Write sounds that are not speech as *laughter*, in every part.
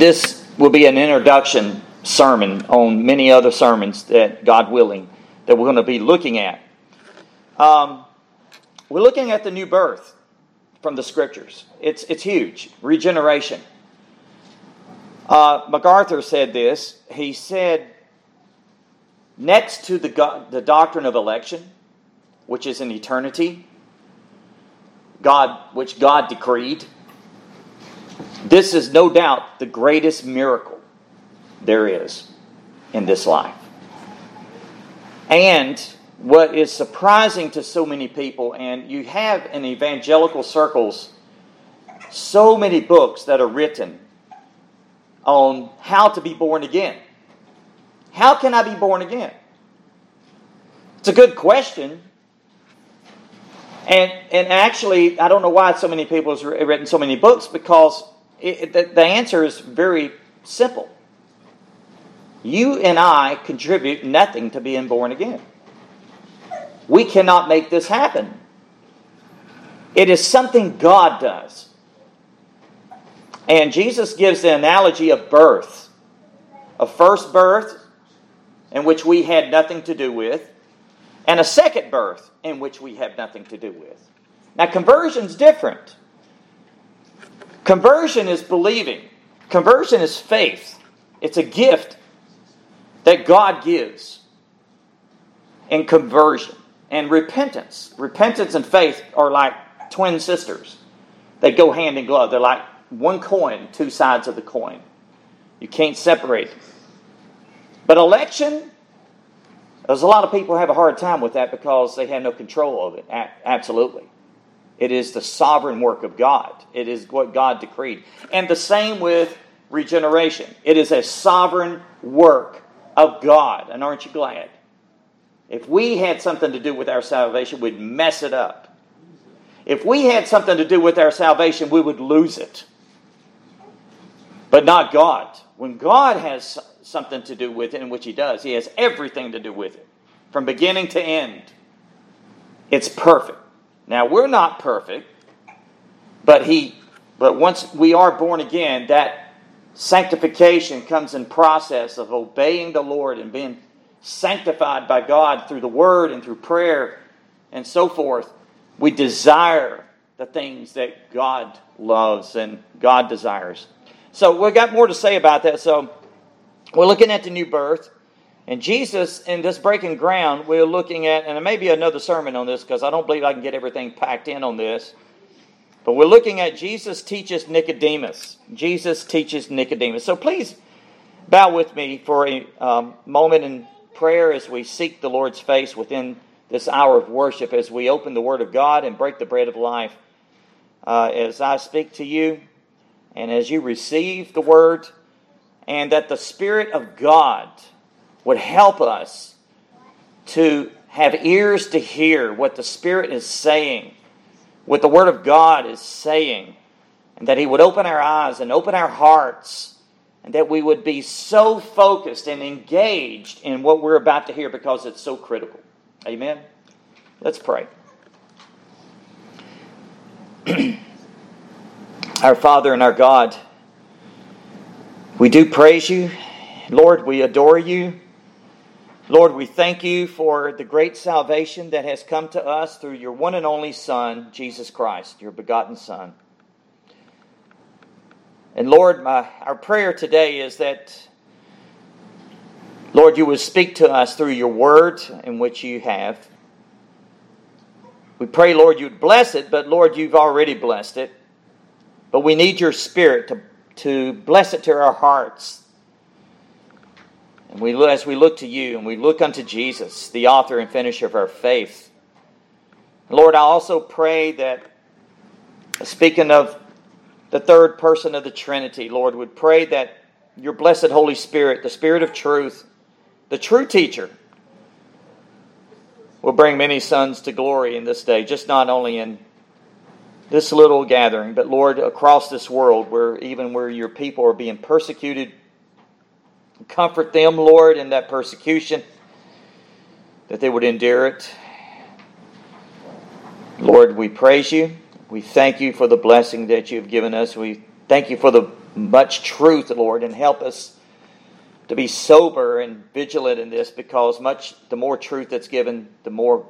this will be an introduction sermon on many other sermons that, God willing, that we're going to be looking at. Um, we're looking at the new birth from the scriptures. It's, it's huge. Regeneration. Uh, MacArthur said this. He said, next to the, the doctrine of election, which is an eternity, God, which God decreed, this is no doubt the greatest miracle there is in this life. And what is surprising to so many people, and you have in evangelical circles so many books that are written on how to be born again. How can I be born again? It's a good question. And, and actually, I don't know why so many people have written so many books because it, the, the answer is very simple. You and I contribute nothing to being born again. We cannot make this happen. It is something God does. And Jesus gives the analogy of birth, a first birth in which we had nothing to do with, and a second birth in which we have nothing to do with. Now, conversion's different. Conversion is believing, conversion is faith. It's a gift that God gives in conversion and repentance. Repentance and faith are like twin sisters, they go hand in glove. They're like one coin, two sides of the coin. You can't separate them. But election, there's a lot of people have a hard time with that because they have no control of it. Absolutely. It is the sovereign work of God. It is what God decreed. And the same with regeneration. It is a sovereign work of God. And aren't you glad? If we had something to do with our salvation, we'd mess it up. If we had something to do with our salvation, we would lose it. But not God. When God has something to do with it, in which He does, He has everything to do with it, from beginning to end. It's perfect. Now we're not perfect, but he but once we are born again, that sanctification comes in process of obeying the Lord and being sanctified by God through the word and through prayer and so forth. We desire the things that God loves and God desires. So we've got more to say about that. So we're looking at the new birth. And Jesus, in this breaking ground, we're looking at, and there may be another sermon on this because I don't believe I can get everything packed in on this. But we're looking at Jesus teaches Nicodemus. Jesus teaches Nicodemus. So please bow with me for a um, moment in prayer as we seek the Lord's face within this hour of worship, as we open the Word of God and break the bread of life. Uh, as I speak to you, and as you receive the Word, and that the Spirit of God would help us to have ears to hear what the Spirit is saying, what the Word of God is saying, and that He would open our eyes and open our hearts, and that we would be so focused and engaged in what we're about to hear because it's so critical. Amen? Let's pray. *clears throat* our Father and our God, we do praise you. Lord, we adore you. Lord, we thank you for the great salvation that has come to us through your one and only Son, Jesus Christ, your begotten Son. And Lord, my, our prayer today is that, Lord, you would speak to us through your word in which you have. We pray, Lord, you'd bless it, but Lord, you've already blessed it. But we need your spirit to, to bless it to our hearts and we, as we look to you and we look unto Jesus, the author and finisher of our faith, Lord, I also pray that, speaking of the third person of the Trinity, Lord, would pray that your blessed Holy Spirit, the Spirit of truth, the true teacher, will bring many sons to glory in this day, just not only in this little gathering, but Lord, across this world, where even where your people are being persecuted Comfort them, Lord, in that persecution, that they would endure it. Lord, we praise you. We thank you for the blessing that you've given us. We thank you for the much truth, Lord, and help us to be sober and vigilant in this because much the more truth that's given, the more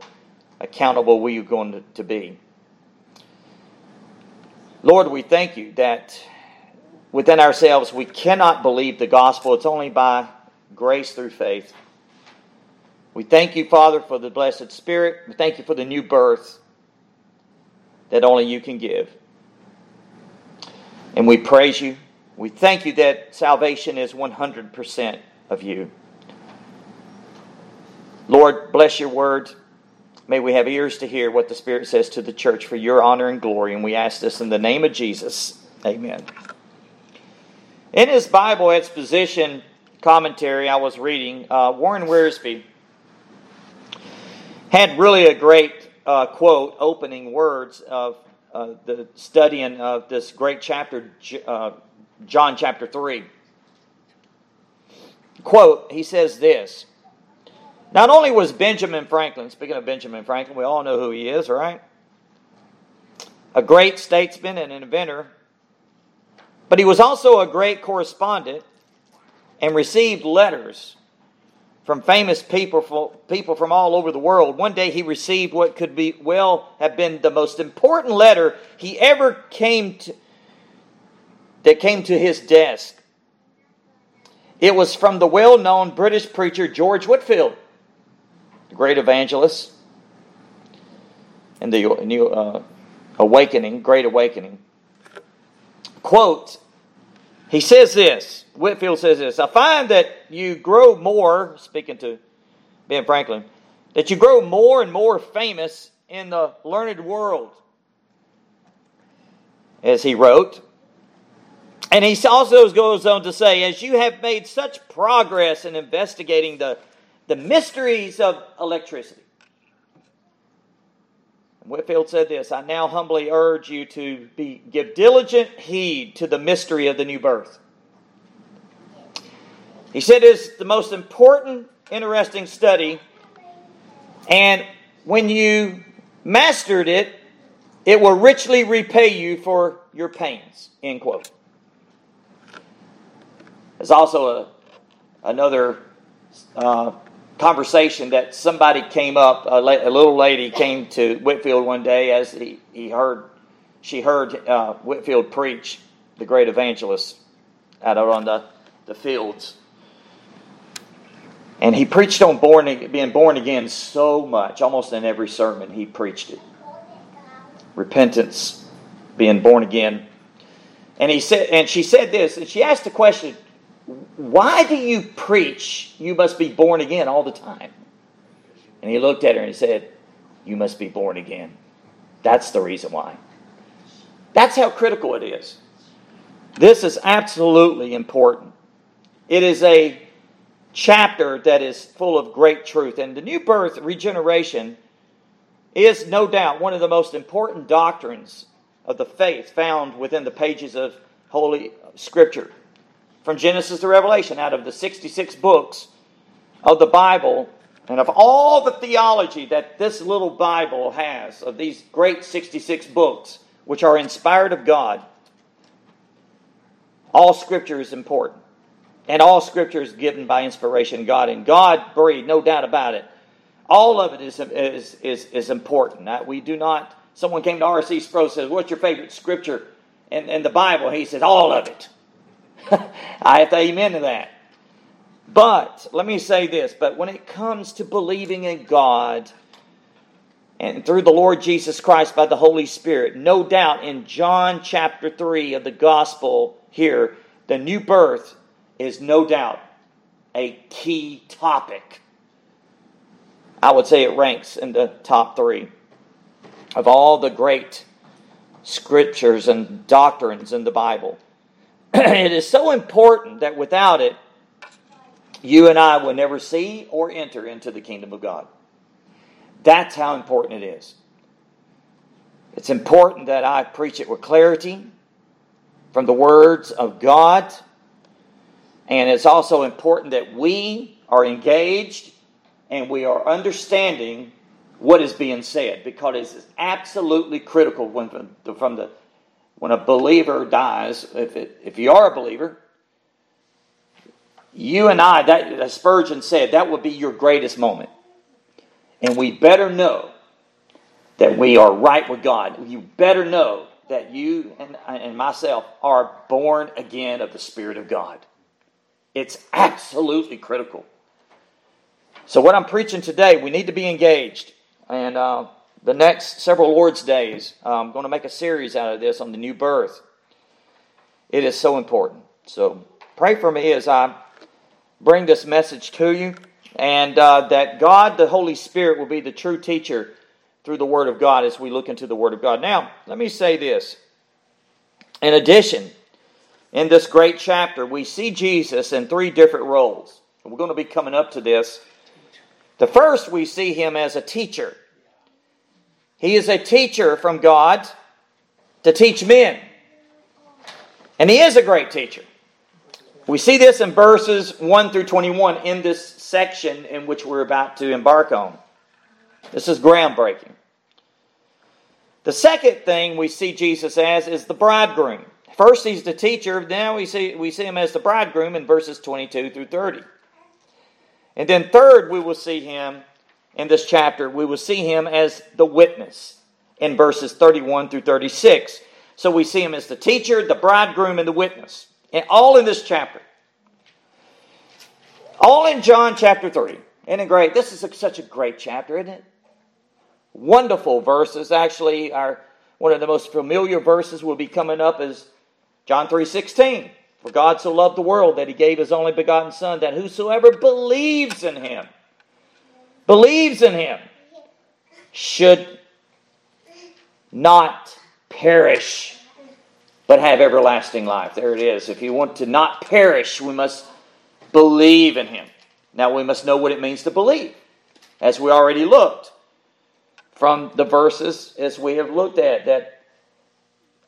accountable we are going to, to be. Lord, we thank you that within ourselves we cannot believe the gospel. It's only by grace through faith. We thank you, Father, for the blessed Spirit. We thank you for the new birth that only you can give. And we praise you. We thank you that salvation is 100% of you. Lord, bless your word. May we have ears to hear what the Spirit says to the church for your honor and glory. And we ask this in the name of Jesus. Amen. In his Bible exposition commentary I was reading, uh, Warren Wiersbe had really a great uh, quote, opening words of uh, the studying of this great chapter, uh, John chapter 3. Quote, he says this Not only was Benjamin Franklin, speaking of Benjamin Franklin, we all know who he is, right? A great statesman and an inventor, but he was also a great correspondent and received letters from famous people, people from all over the world. One day he received what could be well have been the most important letter he ever came to that came to his desk. It was from the well-known British preacher George Whitefield, the great evangelist and the new uh, awakening, great awakening. Quote, he says this, Whitefield says this I find that you grow more, speaking to Ben Franklin, that you grow more and more famous in the learned world. As he wrote, and he also goes on to say, as you have made such progress in investigating the, the mysteries of electricity. Whitefield said this I now humbly urge you to be, give diligent heed to the mystery of the new birth. He said it's the most important, interesting study, and when you mastered it, it will richly repay you for your pains. End quote. There's also a, another uh, conversation that somebody came up, a, la- a, little lady came to Whitefield one day as he, he heard, she heard uh, Whitefield preach, the great evangelist, out on the, the fields. And he preached on born, being born again so much, almost in every sermon he preached it. Repentance, being born again. And he said, and she said this, and she asked the question, why do you preach you must be born again all the time? And he looked at her and he said, You must be born again. That's the reason why. That's how critical it is. This is absolutely important. It is a chapter that is full of great truth. And the new birth, regeneration, is no doubt one of the most important doctrines of the faith found within the pages of Holy Scripture from Genesis to Revelation, out of the 66 books of the Bible, and of all the theology that this little Bible has, of these great 66 books, which are inspired of God, all Scripture is important. And all Scripture is given by inspiration of God. And God breathed, no doubt about it. All of it is, is, is, is important. we do not, someone came to R.C. Sproul says, What's your favorite Scripture in, in the Bible? He says, All of it. *laughs* I have to amen to that. But let me say this but when it comes to believing in God and through the Lord Jesus Christ by the Holy Spirit, no doubt in John chapter 3 of the gospel here, the new birth is no doubt a key topic. I would say it ranks in the top three of all the great scriptures and doctrines in the Bible. *clears throat* it is so important that without it, you and I will never see or enter into the kingdom of God. That's how important it is. It's important that I preach it with clarity from the words of God. And it's also important that we are engaged and we are understanding what is being said because it is absolutely critical when, from the when a believer dies, if, it, if you are a believer, you and I, that as Spurgeon said, that would be your greatest moment. And we better know that we are right with God. You better know that you and, and myself are born again of the Spirit of God. It's absolutely critical. So, what I'm preaching today, we need to be engaged. And uh, the next several Lord's days, I'm going to make a series out of this on the new birth. It is so important. So, pray for me as I bring this message to you, and uh, that God, the Holy Spirit, will be the true teacher through the Word of God as we look into the Word of God. Now, let me say this. In addition, in this great chapter, we see Jesus in three different roles. We're going to be coming up to this. The first, we see him as a teacher. He is a teacher from God to teach men. And he is a great teacher. We see this in verses 1 through 21 in this section in which we're about to embark on. This is groundbreaking. The second thing we see Jesus as is the bridegroom. First, he's the teacher. Now we see, we see him as the bridegroom in verses 22 through 30. And then, third, we will see him in this chapter, we will see him as the witness in verses 31 through 36. So we see him as the teacher, the bridegroom, and the witness. And all in this chapter. All in John chapter 3. Isn't it great? This is a, such a great chapter, isn't it? Wonderful verses. Actually, our one of the most familiar verses will be coming up is John 3:16. For God so loved the world that he gave his only begotten son that whosoever believes in him believes in him should not perish but have everlasting life. There it is. If you want to not perish, we must believe in him. Now we must know what it means to believe, as we already looked from the verses as we have looked at that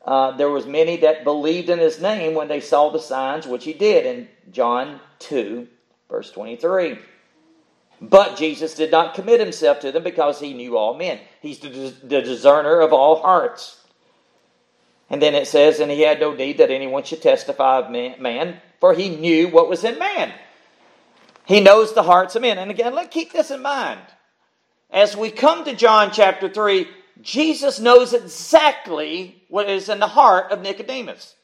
uh, there was many that believed in his name when they saw the signs which he did in John 2 verse 23. But Jesus did not commit himself to them because he knew all men. He's the, the discerner of all hearts. And then it says, and he had no need that anyone should testify of man, for he knew what was in man. He knows the hearts of men. And again, let's keep this in mind. As we come to John chapter 3, Jesus knows exactly what is in the heart of Nicodemus.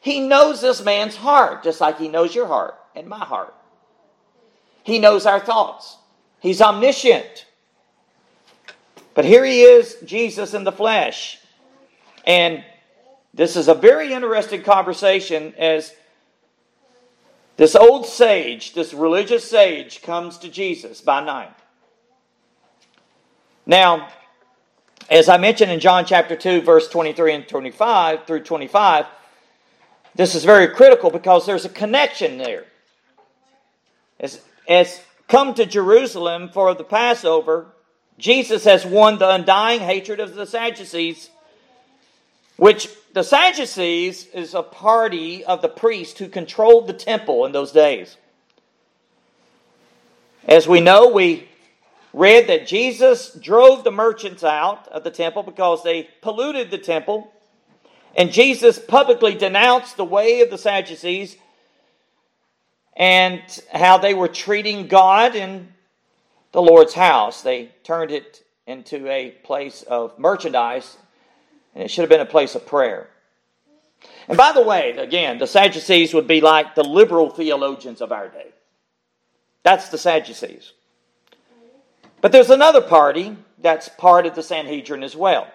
He knows this man's heart, just like he knows your heart and my heart. He knows our thoughts. He's omniscient. But here he is, Jesus in the flesh. And this is a very interesting conversation as this old sage, this religious sage, comes to Jesus by night. Now, as I mentioned in John chapter 2, verse 23 and 25 through 25, this is very critical because there's a connection there. As, as come to Jerusalem for the Passover, Jesus has won the undying hatred of the Sadducees, which the Sadducees is a party of the priests who controlled the temple in those days. As we know, we read that Jesus drove the merchants out of the temple because they polluted the temple. And Jesus publicly denounced the way of the Sadducees and how they were treating God in the Lord's house. They turned it into a place of merchandise, and it should have been a place of prayer. And by the way, again, the Sadducees would be like the liberal theologians of our day. That's the Sadducees. But there's another party that's part of the Sanhedrin as well.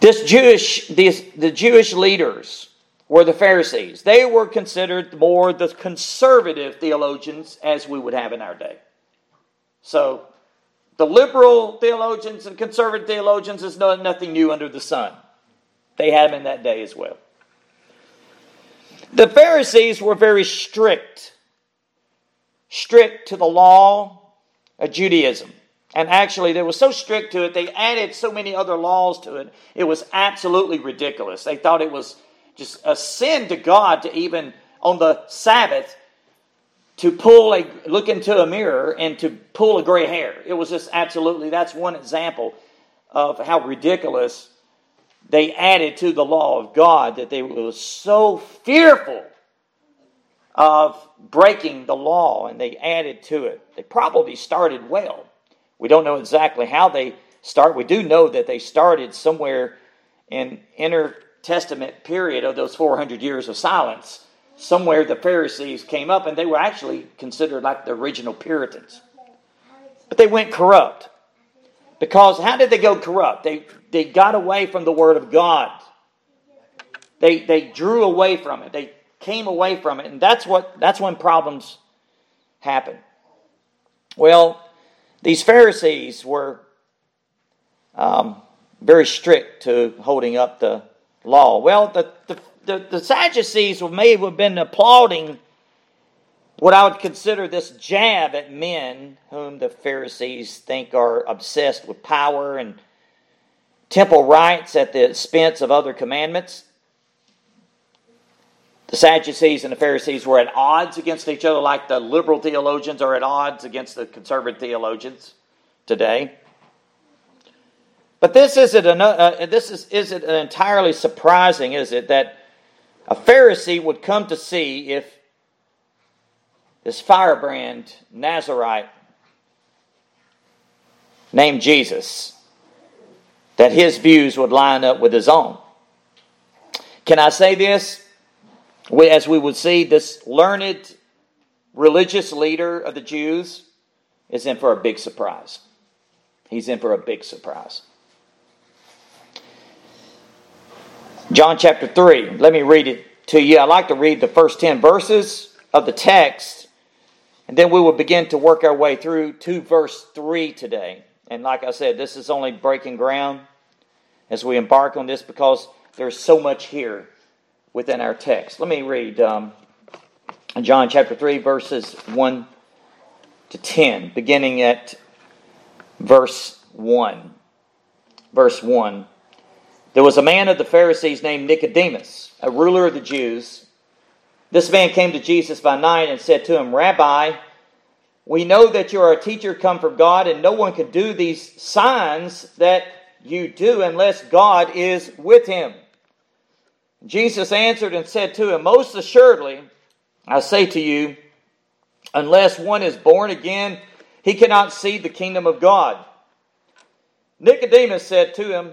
This Jewish, the Jewish leaders were the Pharisees. They were considered more the conservative theologians as we would have in our day. So the liberal theologians and conservative theologians is nothing new under the sun. They had them in that day as well. The Pharisees were very strict strict to the law of Judaism. And actually, they were so strict to it, they added so many other laws to it. It was absolutely ridiculous. They thought it was just a sin to God to even on the Sabbath to pull a look into a mirror and to pull a gray hair. It was just absolutely that's one example of how ridiculous they added to the law of God that they were so fearful of breaking the law and they added to it. They probably started well. We don't know exactly how they start. We do know that they started somewhere in intertestament period of those 400 years of silence. Somewhere the Pharisees came up and they were actually considered like the original Puritans. But they went corrupt. Because how did they go corrupt? They, they got away from the Word of God. They, they drew away from it. They came away from it. And that's, what, that's when problems happen. Well, these Pharisees were um, very strict to holding up the law. Well, the, the, the, the Sadducees may have been applauding what I would consider this jab at men whom the Pharisees think are obsessed with power and temple rites at the expense of other commandments. The Sadducees and the Pharisees were at odds against each other, like the liberal theologians are at odds against the conservative theologians today. But this isn't, an, uh, this is, isn't entirely surprising, is it, that a Pharisee would come to see if this firebrand Nazarite named Jesus, that his views would line up with his own. Can I say this? As we would see, this learned religious leader of the Jews is in for a big surprise. He's in for a big surprise. John chapter 3, let me read it to you. I like to read the first 10 verses of the text and then we will begin to work our way through to verse 3 today. And like I said, this is only breaking ground as we embark on this because there's so much here within our text. Let me read um, John chapter 3, verses 1 to 10, beginning at verse 1. Verse 1. There was a man of the Pharisees named Nicodemus, a ruler of the Jews. This man came to Jesus by night and said to him, Rabbi, we know that you are a teacher come from God, and no one can do these signs that you do unless God is with him. Jesus answered and said to him, Most assuredly, I say to you, unless one is born again, he cannot see the kingdom of God. Nicodemus said to him,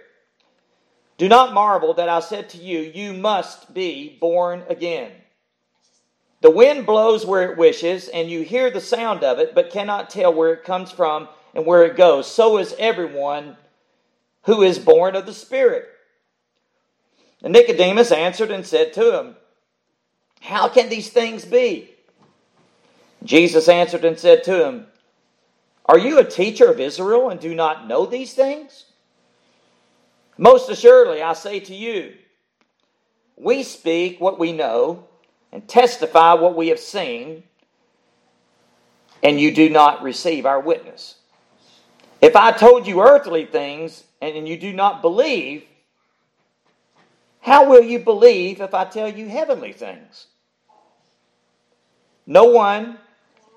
Do not marvel that I said to you, You must be born again. The wind blows where it wishes, and you hear the sound of it, but cannot tell where it comes from and where it goes. So is everyone who is born of the Spirit. And Nicodemus answered and said to him, How can these things be? Jesus answered and said to him, Are you a teacher of Israel and do not know these things? Most assuredly, I say to you, we speak what we know and testify what we have seen, and you do not receive our witness. If I told you earthly things and you do not believe, how will you believe if I tell you heavenly things? No one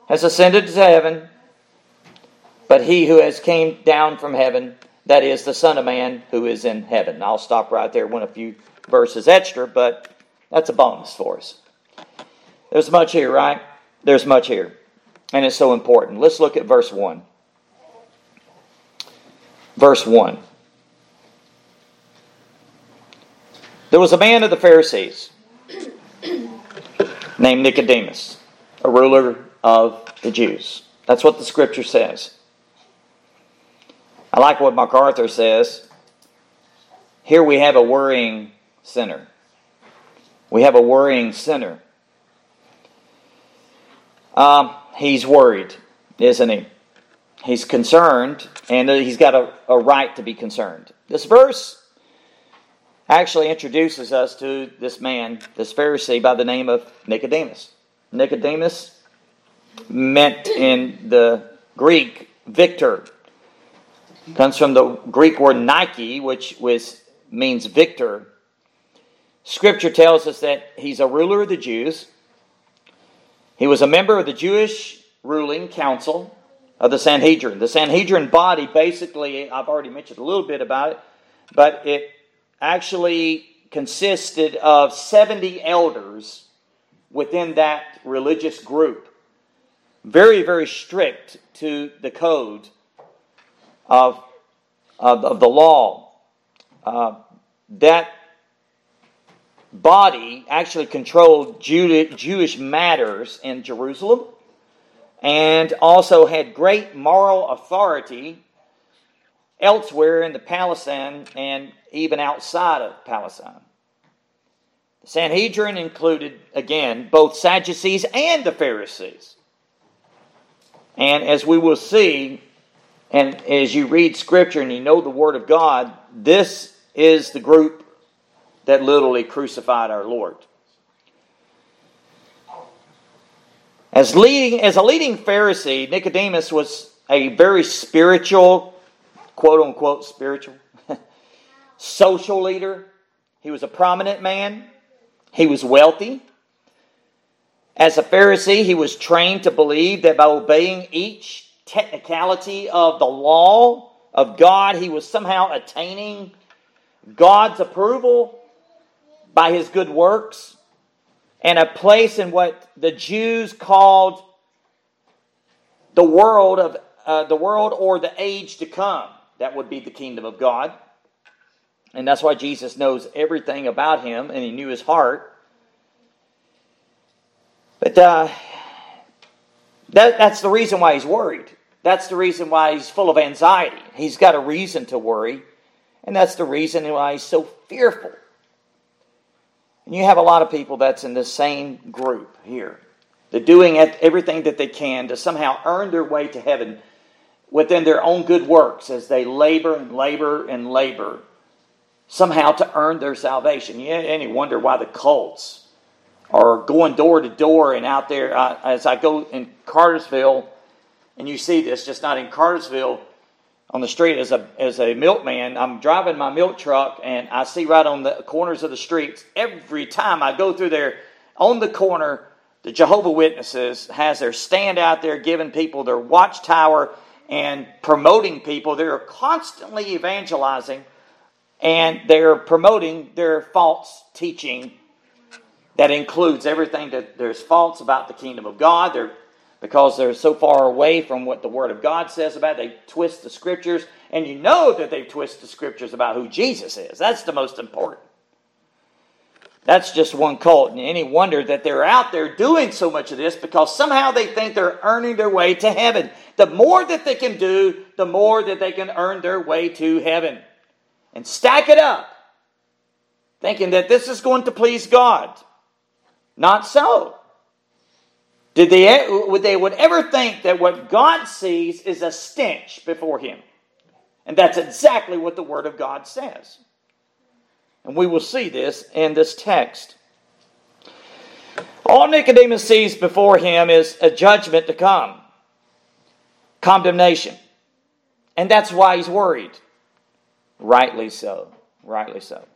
has ascended to heaven but he who has came down from heaven, that is the Son of Man who is in heaven. I'll stop right there, one a few verses extra, but that's a bonus for us. There's much here, right? There's much here. And it's so important. Let's look at verse 1. Verse 1. There was a man of the Pharisees named Nicodemus, a ruler of the Jews. That's what the scripture says. I like what MacArthur says. Here we have a worrying sinner. We have a worrying sinner. Um, he's worried, isn't he? He's concerned, and he's got a, a right to be concerned. This verse actually introduces us to this man, this Pharisee, by the name of Nicodemus. Nicodemus meant in the Greek victor. Comes from the Greek word Nike, which was, means victor. Scripture tells us that he's a ruler of the Jews. He was a member of the Jewish ruling council of the Sanhedrin. The Sanhedrin body, basically, I've already mentioned a little bit about it, but it actually consisted of 70 elders within that religious group. Very, very strict to the code of, of, of the law. Uh, that body actually controlled Jewish matters in Jerusalem and also had great moral authority elsewhere in the Palestine and even outside of Palestine. The Sanhedrin included, again, both Sadducees and the Pharisees. And as we will see, and as you read Scripture and you know the Word of God, this is the group that literally crucified our Lord. As, leading, as a leading Pharisee, Nicodemus was a very spiritual, quote unquote, spiritual, *laughs* social leader. He was a prominent man. He was wealthy. As a Pharisee, he was trained to believe that by obeying each technicality of the law of God, he was somehow attaining God's approval by his good works and a place in what the Jews called the world of uh, the world or the age to come. That would be the kingdom of God. And that's why Jesus knows everything about him and he knew his heart. But uh, that, that's the reason why he's worried. That's the reason why he's full of anxiety. He's got a reason to worry. And that's the reason why he's so fearful. And you have a lot of people that's in the same group here. They're doing everything that they can to somehow earn their way to heaven within their own good works as they labor and labor and labor somehow to earn their salvation. You any wonder why the cults are going door to door and out there. Uh, as I go in Cartersville, and you see this, just not in Cartersville, on the street as a as a milkman. I'm driving my milk truck and I see right on the corners of the streets every time I go through there on the corner the Jehovah Witnesses has their stand out there giving people their watchtower and promoting people. They're constantly evangelizing and they're promoting their false teaching that includes everything that there's false about the kingdom of God. They're because they're so far away from what the Word of God says about it. They twist the Scriptures, and you know that they twist the Scriptures about who Jesus is. That's the most important. That's just one cult. And any wonder that they're out there doing so much of this because somehow they think they're earning their way to heaven. The more that they can do, the more that they can earn their way to heaven. And stack it up, thinking that this is going to please God. Not so. Did they, would they would ever think that what God sees is a stench before him? And that's exactly what the Word of God says. And we will see this in this text. All Nicodemus sees before him is a judgment to come, condemnation. And that's why he's worried. Rightly so. Rightly so.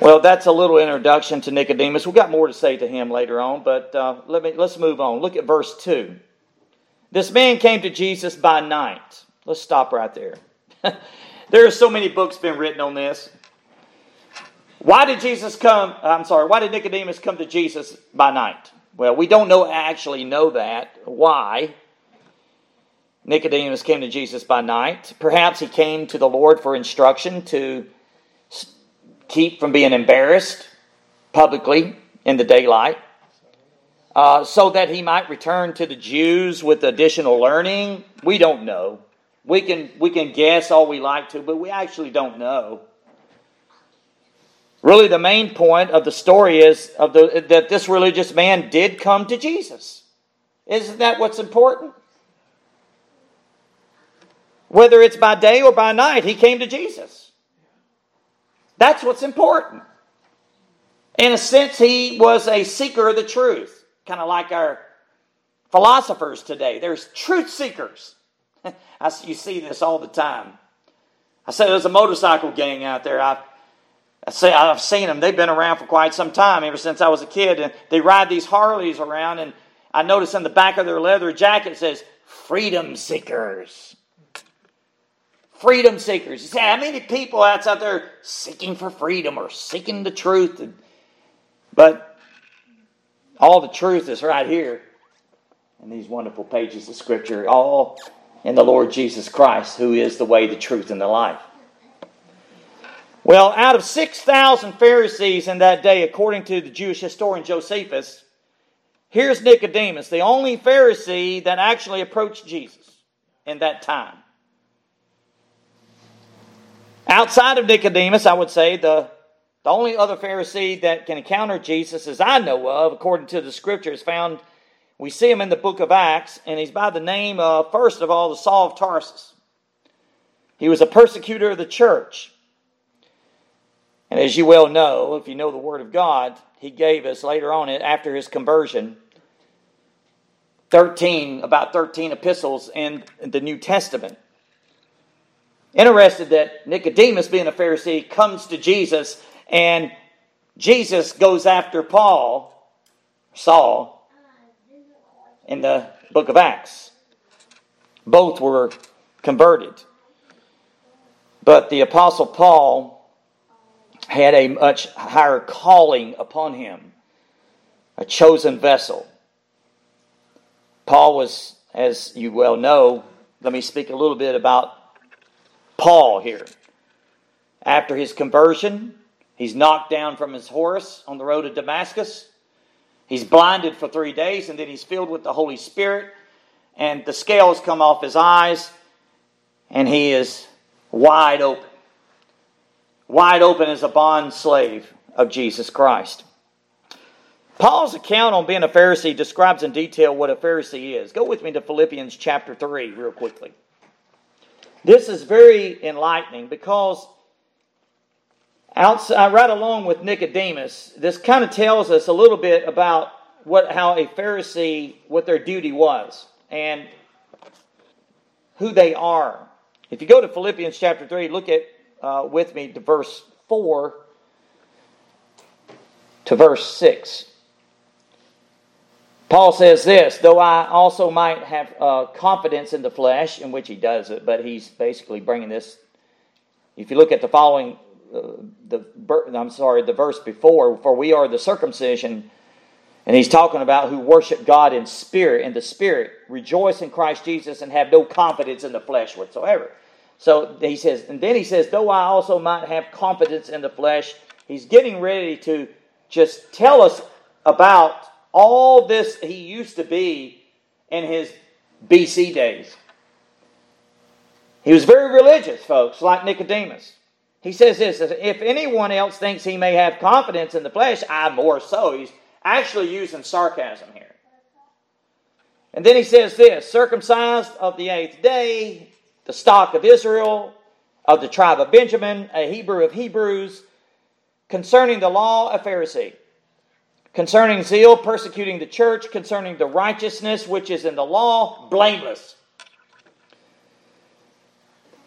Well, that's a little introduction to Nicodemus. We've got more to say to him later on, but uh, let me, let's move on. Look at verse 2. This man came to Jesus by night. Let's stop right there. *laughs* there are so many books been written on this. Why did Jesus come? I'm sorry, why did Nicodemus come to Jesus by night? Well, we don't know actually know that. Why? Nicodemus came to Jesus by night. Perhaps he came to the Lord for instruction to keep from being embarrassed publicly in the daylight, uh, so that he might return to the Jews with additional learning. We don't know. We can, we can guess all we like to, but we actually don't know. Really, the main point of the story is of the, that this religious man did come to Jesus. Isn't that what's important? Whether it's by day or by night, he came to Jesus. That's what's important. In a sense, he was a seeker of the truth, kind of like our philosophers today. There's truth seekers. *laughs* you see this all the time. I said there's a motorcycle gang out there. I, I say I've seen them. They've been around for quite some time, ever since I was a kid. And they ride these Harleys around, and I notice in the back of their leather jacket it says "Freedom Seekers." Freedom seekers. You how many people out there seeking for freedom or seeking the truth? And, But all the truth is right here in these wonderful pages of Scripture, all in the Lord Jesus Christ, who is the way, the truth, and the life. Well, out of 6,000 Pharisees in that day, according to the Jewish historian Josephus, here's Nicodemus, the only Pharisee that actually approached Jesus in that time. Outside of Nicodemus, I would say the, the only other Pharisee that can encounter Jesus, as I know of, according to the scriptures, found we see him in the book of Acts, and he's by the name of, first of all, the Saul of Tarsus. He was a persecutor of the church. And as you well know, if you know the Word of God, he gave us later on, after his conversion, 13, about 13 epistles in the New Testament. Interested that Nicodemus, being a Pharisee, comes to Jesus, and Jesus goes after Paul, Saul, in the book of Acts. Both were converted. But the Apostle Paul had a much higher calling upon him, a chosen vessel. Paul was, as you well know, let me speak a little bit about Paul here. After his conversion, he's knocked down from his horse on the road to Damascus. He's blinded for three days, and then he's filled with the Holy Spirit, and the scales come off his eyes, and he is wide open. Wide open as a bond slave of Jesus Christ. Paul's account on being a Pharisee describes in detail what a Pharisee is. Go with me to Philippians chapter 3 real quickly. This is very enlightening because outside, right along with Nicodemus, this kind of tells us a little bit about what how a Pharisee what their duty was and who they are. If you go to Philippians chapter three, look at uh, with me to verse four to verse six. Paul says this, though I also might have uh, confidence in the flesh, in which he does it, but he's basically bringing this. If you look at the following the I'm sorry, the verse before, for we are the circumcision, and he's talking about who worship God in spirit, in the spirit, rejoice in Christ Jesus, and have no confidence in the flesh whatsoever. So he says, and then he says, though I also might have confidence in the flesh, he's getting ready to just tell us about all this he used to be in his BC days. He was very religious, folks, like Nicodemus. He says this if anyone else thinks he may have confidence in the flesh, I more so. He's actually using sarcasm here. And then he says this circumcised of the eighth day, the stock of Israel, of the tribe of Benjamin, a Hebrew of Hebrews, concerning the law, a Pharisee, concerning zeal, persecuting the church, concerning the righteousness which is in the law, blameless.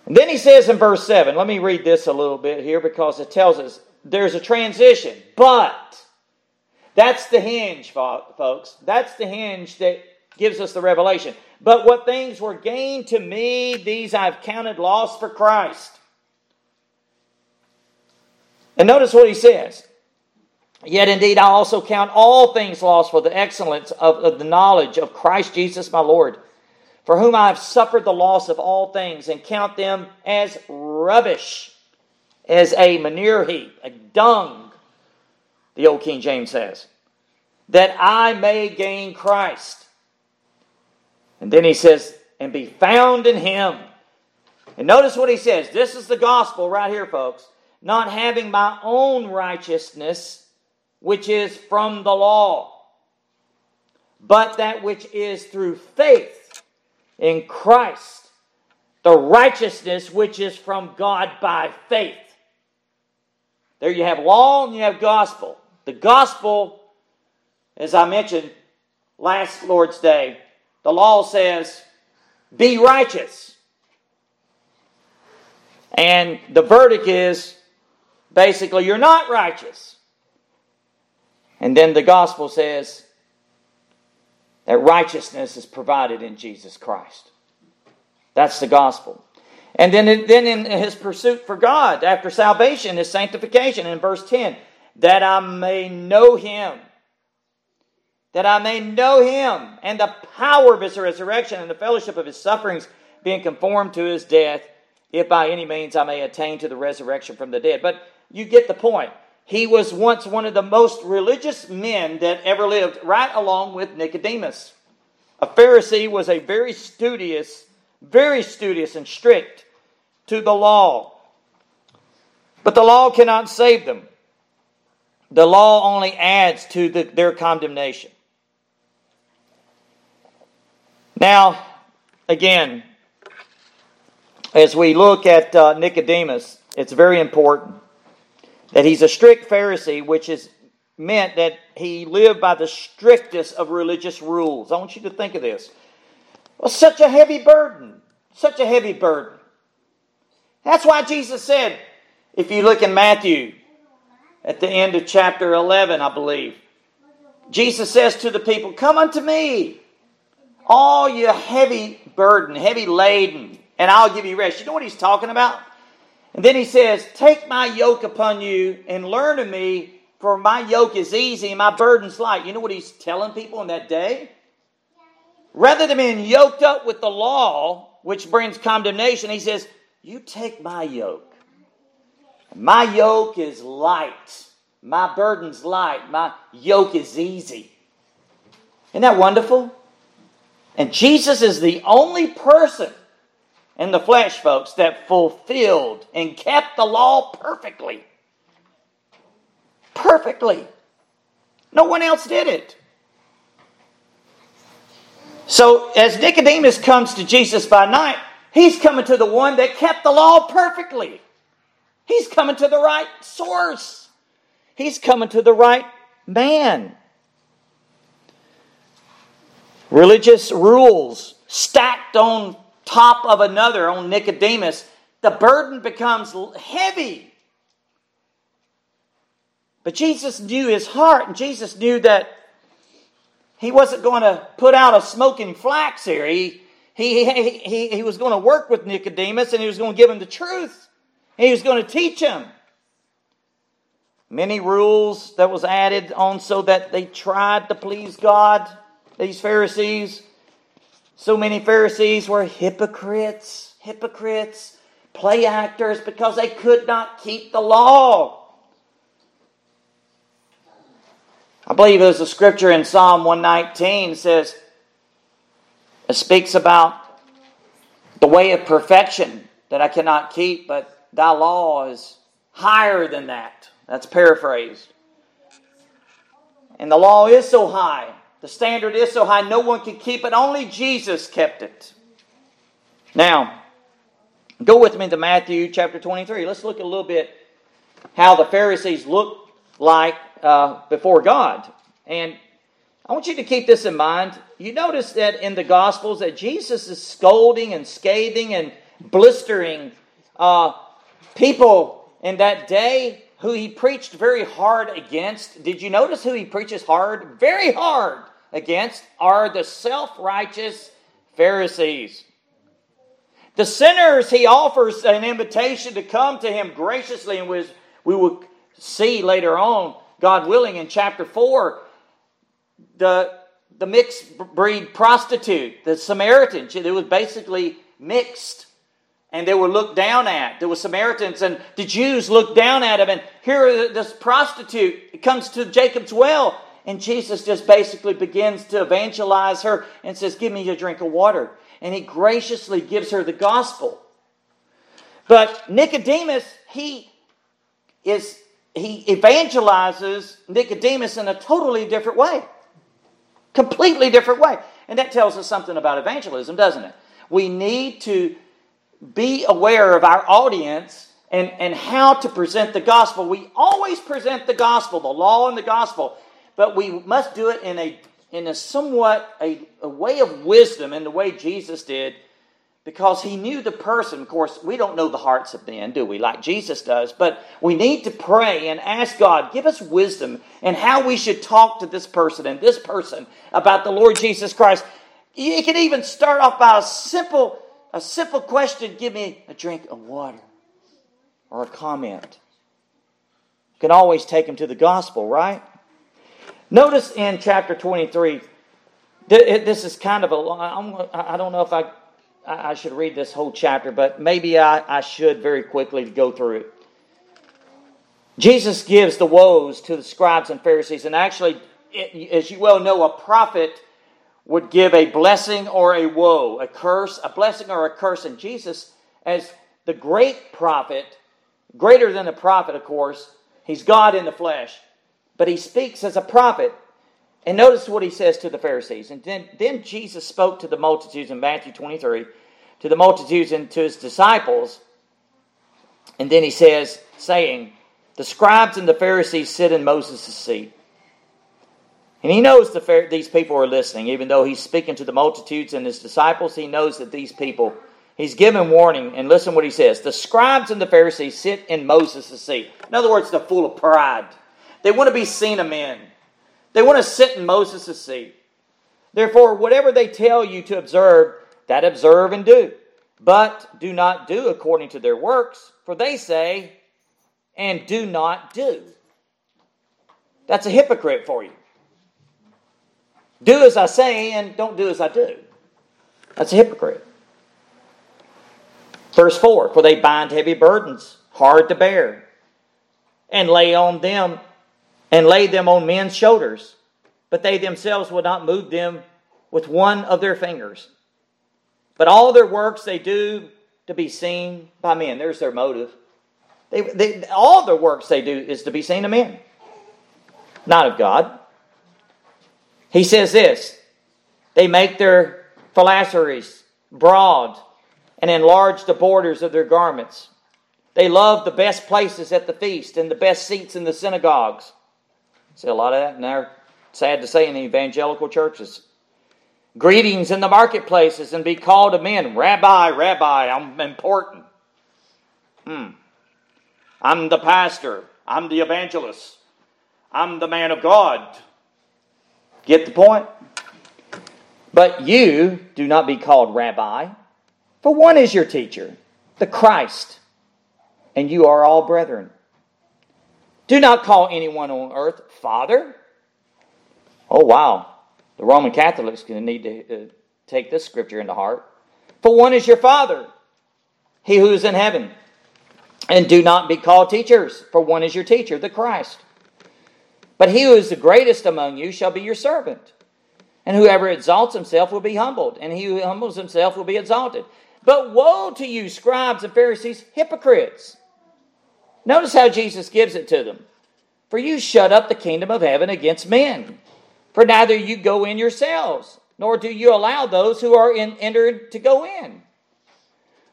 And then he says in verse 7, let me read this a little bit here because it tells us there's a transition. But that's the hinge, folks. That's the hinge that gives us the revelation. But what things were gained to me, these I've counted loss for Christ. And notice what he says. Yet indeed I also count all things lost for the excellence of, of the knowledge of Christ Jesus my Lord for whom I have suffered the loss of all things, and count them as rubbish, as a manure heap, a dung, the old King James says, that I may gain Christ. And then he says, and be found in him. And notice what he says. This is the gospel right here, folks. Not having my own righteousness, which is from the law, but that which is through faith in Christ, the righteousness which is from God by faith. There you have law and you have gospel. The gospel, as I mentioned last Lord's Day, the law says, be righteous. And the verdict is basically, you're not righteous. And then the gospel says that righteousness is provided in Jesus Christ. That's the gospel. And then, then in his pursuit for God after salvation is sanctification in verse 10 that I may know him. That I may know him and the power of his resurrection and the fellowship of his sufferings, being conformed to his death, if by any means I may attain to the resurrection from the dead. But you get the point. He was once one of the most religious men that ever lived, right along with Nicodemus. A Pharisee was a very studious, very studious and strict to the law. But the law cannot save them. The law only adds to the, their condemnation. Now, again, as we look at uh, Nicodemus, it's very important that he's a strict Pharisee, which is meant that he lived by the strictest of religious rules. I want you to think of this. Well, such a heavy burden. Such a heavy burden. That's why Jesus said, if you look in Matthew at the end of chapter 11, I believe, Jesus says to the people, Come unto me, all you heavy burden, heavy laden, and I'll give you rest. You know what he's talking about? And then he says, Take my yoke upon you and learn of me, for my yoke is easy and my burden's light. You know what he's telling people in that day? Rather than being yoked up with the law, which brings condemnation, he says, You take my yoke. My yoke is light. My burden's light. My yoke is easy. Isn't that wonderful? And Jesus is the only person in the flesh, folks, that fulfilled and kept the law perfectly. Perfectly. No one else did it. So, as Nicodemus comes to Jesus by night, he's coming to the one that kept the law perfectly. He's coming to the right source. He's coming to the right man. Religious rules stacked on top of another on Nicodemus, the burden becomes heavy. But Jesus knew his heart, and Jesus knew that he wasn't going to put out a smoking flax here. He, he, he, he, he was going to work with Nicodemus, and he was going to give him the truth. He was going to teach him. Many rules that was added on so that they tried to please God, these Pharisees. So many Pharisees were hypocrites, hypocrites, play actors because they could not keep the law. I believe there's a scripture in Psalm 119 says it speaks about the way of perfection that I cannot keep, but thy law is higher than that. That's paraphrased. And the law is so high the standard is so high, no one can keep it. Only Jesus kept it. Now, go with me to Matthew chapter 23. Let's look a little bit how the Pharisees looked like uh, before God. And I want you to keep this in mind. You notice that in the Gospels that Jesus is scolding and scathing and blistering uh, people in that day who he preached very hard against. Did you notice who he preaches hard? Very hard against are the self righteous Pharisees. The sinners, he offers an invitation to come to him graciously, and we will see later on, God willing, in chapter 4, the, the mixed breed prostitute, the Samaritan, it was basically mixed and they were looked down at. There were Samaritans, and the Jews looked down at him. And here, this prostitute comes to Jacob's well, and Jesus just basically begins to evangelize her and says, Give me a drink of water. And he graciously gives her the gospel. But Nicodemus, he is he evangelizes Nicodemus in a totally different way. Completely different way. And that tells us something about evangelism, doesn't it? We need to be aware of our audience and, and how to present the gospel. We always present the gospel, the law and the gospel, but we must do it in a in a somewhat a, a way of wisdom in the way Jesus did because he knew the person. Of course, we don't know the hearts of men, do we, like Jesus does, but we need to pray and ask God, give us wisdom and how we should talk to this person and this person about the Lord Jesus Christ. You can even start off by a simple, a simple question give me a drink of water or a comment. You can always take them to the gospel, right? Notice in chapter 23, this is kind of a long, I don't know if I I should read this whole chapter, but maybe I, I should very quickly go through it. Jesus gives the woes to the scribes and Pharisees, and actually, it, as you well know, a prophet would give a blessing or a woe, a curse, a blessing or a curse. And Jesus, as the great prophet, greater than a prophet, of course, he's God in the flesh, but he speaks as a prophet. And notice what he says to the Pharisees. And then, then Jesus spoke to the multitudes in Matthew 23, to the multitudes and to his disciples. And then he says, saying, The scribes and the Pharisees sit in Moses' seat. And he knows the, these people are listening, even though he's speaking to the multitudes and his disciples. He knows that these people, he's given warning. And listen what he says The scribes and the Pharisees sit in Moses' seat. In other words, they're full of pride. They want to be seen of men. They want to sit in Moses' seat. Therefore, whatever they tell you to observe, that observe and do. But do not do according to their works, for they say, and do not do. That's a hypocrite for you. Do as I say and don't do as I do. That's a hypocrite. Verse 4 For they bind heavy burdens, hard to bear, and lay on them and laid them on men's shoulders, but they themselves would not move them with one of their fingers. But all their works they do to be seen by men. There's their motive. They, they, all their works they do is to be seen of men, not of God. He says this they make their phylacteries broad and enlarge the borders of their garments. They love the best places at the feast and the best seats in the synagogues See a lot of that our, sad to say, in the evangelical churches. Greetings in the marketplaces and be called to men, Rabbi, Rabbi, I'm important. Hmm. I'm the pastor. I'm the evangelist. I'm the man of God. Get the point? But you do not be called rabbi, for one is your teacher, the Christ, and you are all brethren. Do not call anyone on earth Father. Oh, wow. The Roman Catholics going to need to uh, take this scripture into heart. For one is your Father, he who is in heaven. And do not be called teachers, for one is your teacher, the Christ. But he who is the greatest among you shall be your servant. And whoever exalts himself will be humbled, and he who humbles himself will be exalted. But woe to you, scribes and Pharisees, hypocrites! Notice how Jesus gives it to them. For you shut up the kingdom of heaven against men. For neither you go in yourselves, nor do you allow those who are in, entered to go in.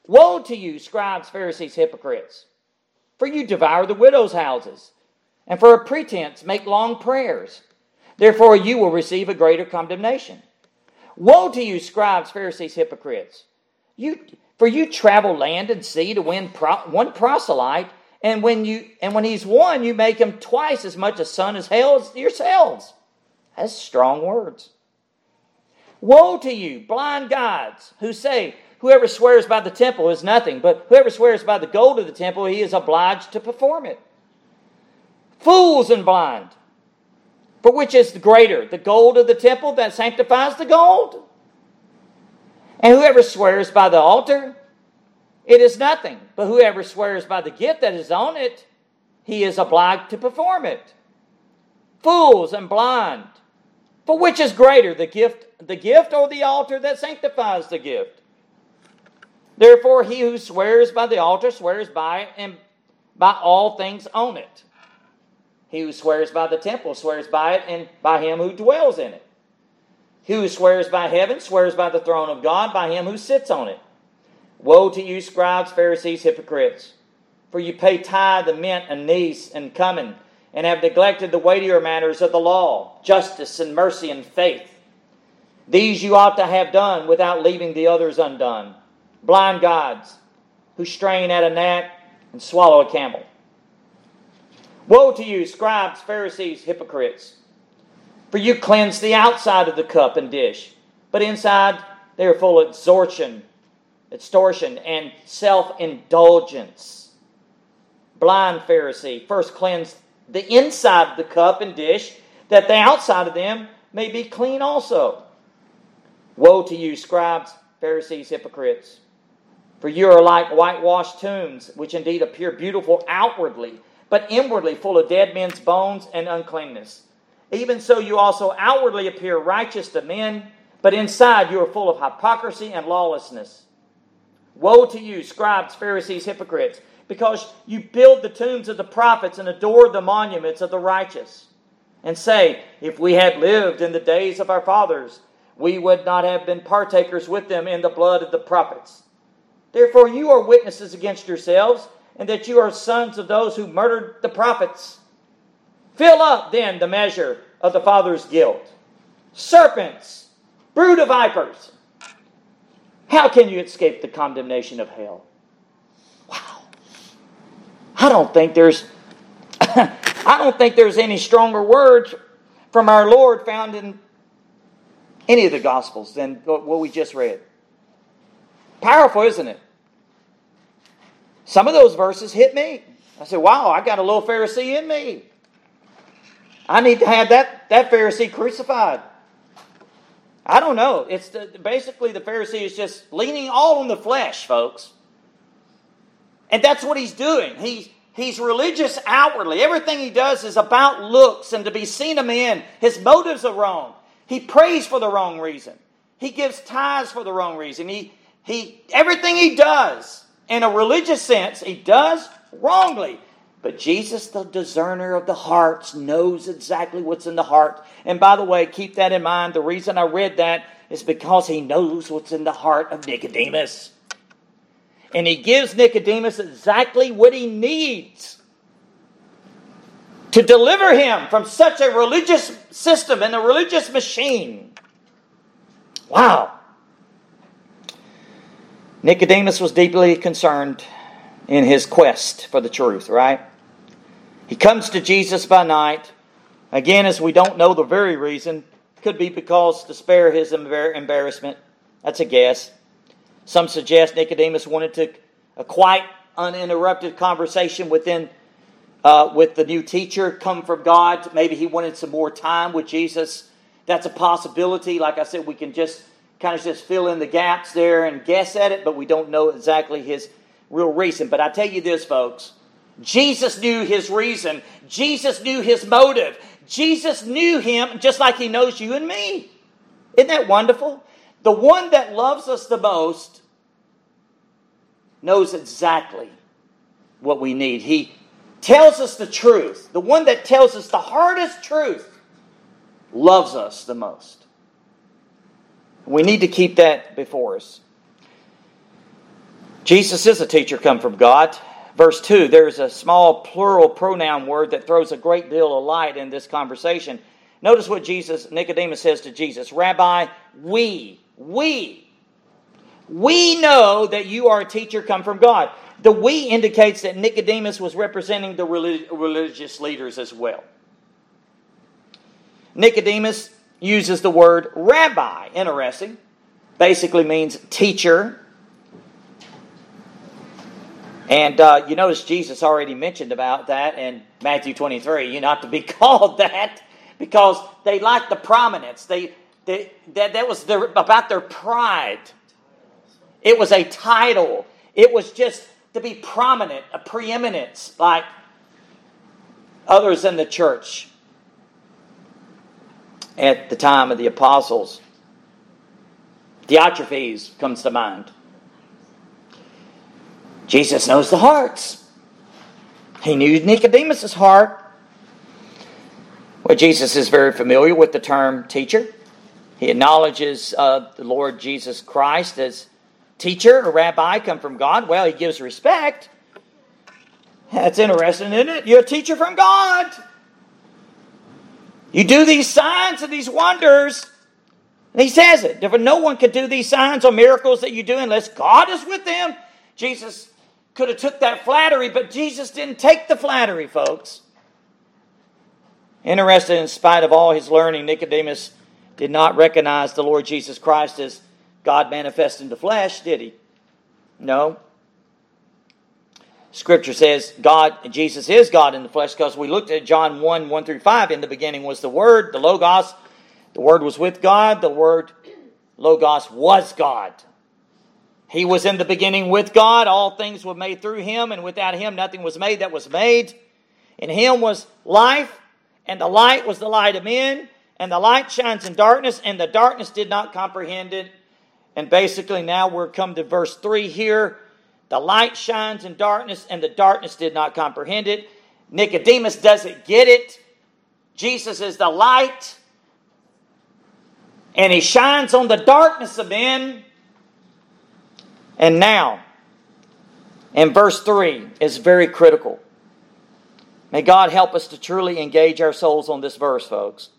Woe to you, scribes, Pharisees, hypocrites! For you devour the widows' houses, and for a pretense make long prayers. Therefore you will receive a greater condemnation. Woe to you, scribes, Pharisees, hypocrites! You, for you travel land and sea to win pro, one proselyte and when you and when he's won, you make him twice as much a son as hell as yourselves. That's strong words. Woe to you, blind guides, who say, Whoever swears by the temple is nothing, but whoever swears by the gold of the temple, he is obliged to perform it. Fools and blind. For which is the greater, the gold of the temple that sanctifies the gold? And whoever swears by the altar, it is nothing, but whoever swears by the gift that is on it, he is obliged to perform it. Fools and blind. For which is greater, the gift, the gift or the altar that sanctifies the gift? Therefore, he who swears by the altar swears by it and by all things on it. He who swears by the temple swears by it and by him who dwells in it. He who swears by heaven swears by the throne of God, by him who sits on it. Woe to you, scribes, Pharisees, hypocrites! For you pay tithe and mint and anise and cumin, and have neglected the weightier matters of the law, justice and mercy and faith. These you ought to have done without leaving the others undone. Blind gods, who strain at a gnat and swallow a camel. Woe to you, scribes, Pharisees, hypocrites! For you cleanse the outside of the cup and dish, but inside they are full of extortion, extortion and self indulgence. Blind Pharisee, first cleanse the inside of the cup and dish, that the outside of them may be clean also. Woe to you, scribes, Pharisees, hypocrites! For you are like whitewashed tombs, which indeed appear beautiful outwardly, but inwardly full of dead men's bones and uncleanness. Even so, you also outwardly appear righteous to men, but inside you are full of hypocrisy and lawlessness. Woe to you, scribes, Pharisees, hypocrites, because you build the tombs of the prophets and adore the monuments of the righteous, and say, If we had lived in the days of our fathers, we would not have been partakers with them in the blood of the prophets. Therefore, you are witnesses against yourselves, and that you are sons of those who murdered the prophets. Fill up then the measure of the Father's guilt. Serpents, brood of vipers, how can you escape the condemnation of hell? Wow. I don't think there's *laughs* I don't think there's any stronger words from our Lord found in any of the Gospels than what we just read. Powerful, isn't it? Some of those verses hit me. I said, wow, I got a little Pharisee in me. I need to have that, that Pharisee crucified. I don't know. It's the, basically the Pharisee is just leaning all on the flesh, folks. And that's what he's doing. He's, he's religious outwardly. Everything he does is about looks and to be seen of men. His motives are wrong. He prays for the wrong reason. He gives tithes for the wrong reason. He, he, everything he does, in a religious sense, he does wrongly. But Jesus, the discerner of the hearts, knows exactly what's in the heart. And by the way, keep that in mind. The reason I read that is because he knows what's in the heart of Nicodemus. And he gives Nicodemus exactly what he needs to deliver him from such a religious system and a religious machine. Wow. Nicodemus was deeply concerned in his quest for the truth, right? He comes to Jesus by night. Again, as we don't know the very reason, could be because to spare his embarrassment. That's a guess. Some suggest Nicodemus wanted to a quite uninterrupted conversation within uh, with the new teacher come from God. Maybe he wanted some more time with Jesus. That's a possibility. Like I said, we can just kind of just fill in the gaps there and guess at it, but we don't know exactly his real reason. But I tell you this, folks. Jesus knew his reason. Jesus knew his motive. Jesus knew him just like he knows you and me. Isn't that wonderful? The one that loves us the most knows exactly what we need. He tells us the truth. The one that tells us the hardest truth loves us the most. We need to keep that before us. Jesus is a teacher come from God. Verse 2, there's a small plural pronoun word that throws a great deal of light in this conversation. Notice what Jesus, Nicodemus says to Jesus Rabbi, we, we, we know that you are a teacher come from God. The we indicates that Nicodemus was representing the religious leaders as well. Nicodemus uses the word rabbi. Interesting. Basically means teacher. And uh, you notice Jesus already mentioned about that in Matthew 23. You're not to be *laughs* called that because they like the prominence. They, they that, that was their, about their pride. It was a title. It was just to be prominent, a preeminence, like others in the church at the time of the apostles. Diotrephes comes to mind. Jesus knows the hearts. He knew Nicodemus' heart. Well, Jesus is very familiar with the term teacher. He acknowledges uh, the Lord Jesus Christ as teacher, a rabbi, come from God. Well, he gives respect That's interesting, isn't it? You're a teacher from God. You do these signs and these wonders. And he says it. No one could do these signs or miracles that you do unless God is with them. Jesus could have took that flattery, but Jesus didn't take the flattery, folks. Interested in spite of all his learning, Nicodemus did not recognize the Lord Jesus Christ as God manifest in the flesh, did he? No. Scripture says God, Jesus is God in the flesh because we looked at John 1 1 through 5. In the beginning was the Word, the Logos. The Word was with God. The Word, Logos, was God. He was in the beginning with God. All things were made through him, and without him nothing was made that was made. In him was life, and the light was the light of men, and the light shines in darkness, and the darkness did not comprehend it. And basically, now we're come to verse 3 here. The light shines in darkness, and the darkness did not comprehend it. Nicodemus doesn't get it. Jesus is the light, and he shines on the darkness of men. And now, in verse 3 is very critical. May God help us to truly engage our souls on this verse, folks.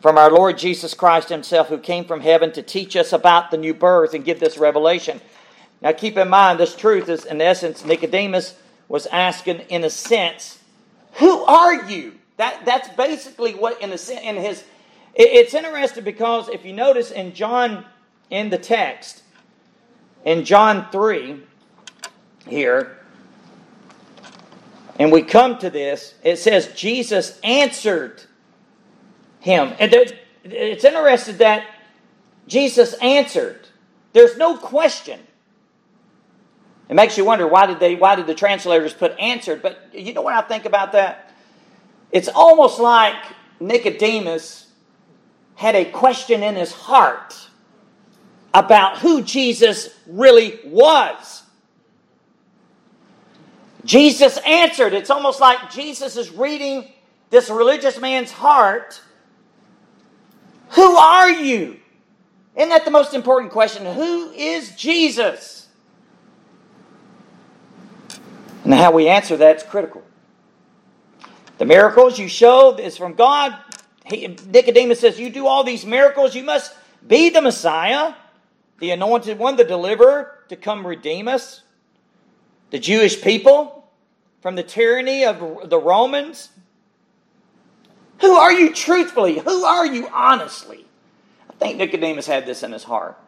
From our Lord Jesus Christ Himself, who came from heaven to teach us about the new birth and give this revelation. Now, keep in mind, this truth is, in essence, Nicodemus was asking, in a sense, who are you? That, that's basically what, in, a, sense, in his. It, it's interesting because if you notice in John, in the text, in John 3 here, and we come to this, it says Jesus answered him. And it's interesting that Jesus answered. There's no question. It makes you wonder why did they why did the translators put answered? But you know what I think about that? It's almost like Nicodemus had a question in his heart about who Jesus really was. Jesus answered. It's almost like Jesus is reading this religious man's heart. Who are you? Isn't that the most important question? Who is Jesus? And how we answer that is critical. The miracles you show is from God. He, Nicodemus says, You do all these miracles, you must be the Messiah the anointed one, the deliverer, to come redeem us, the Jewish people from the tyranny of the Romans. Who are you truthfully? Who are you honestly? I think Nicodemus had this in his heart.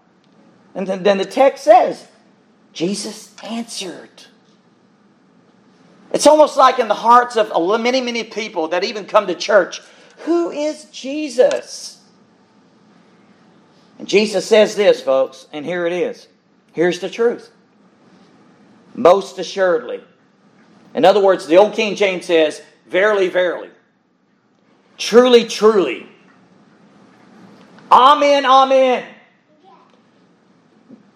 And then, the text says, Jesus answered. It's almost like in the hearts of many, many people that even come to church who is Jesus? And Jesus says this, folks, and here it is. Here's the truth. Most assuredly. In other words, the old King James says, Verily, verily. Truly, truly. Amen, amen.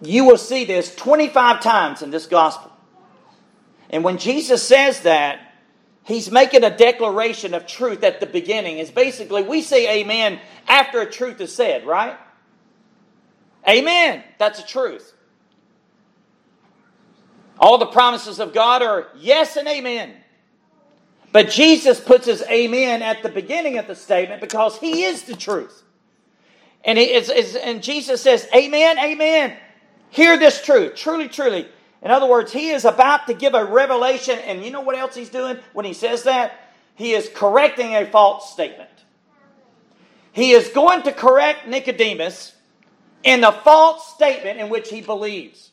You will see this 25 times in this gospel. And when Jesus says that, he's making a declaration of truth at the beginning. It's basically, we say amen after a truth is said, right? Amen. That's the truth. All the promises of God are yes and amen. But Jesus puts his amen at the beginning of the statement because he is the truth. And, is, is, and Jesus says, Amen, amen. Hear this truth. Truly, truly. In other words, he is about to give a revelation. And you know what else he's doing when he says that? He is correcting a false statement. He is going to correct Nicodemus in the false statement in which he believes.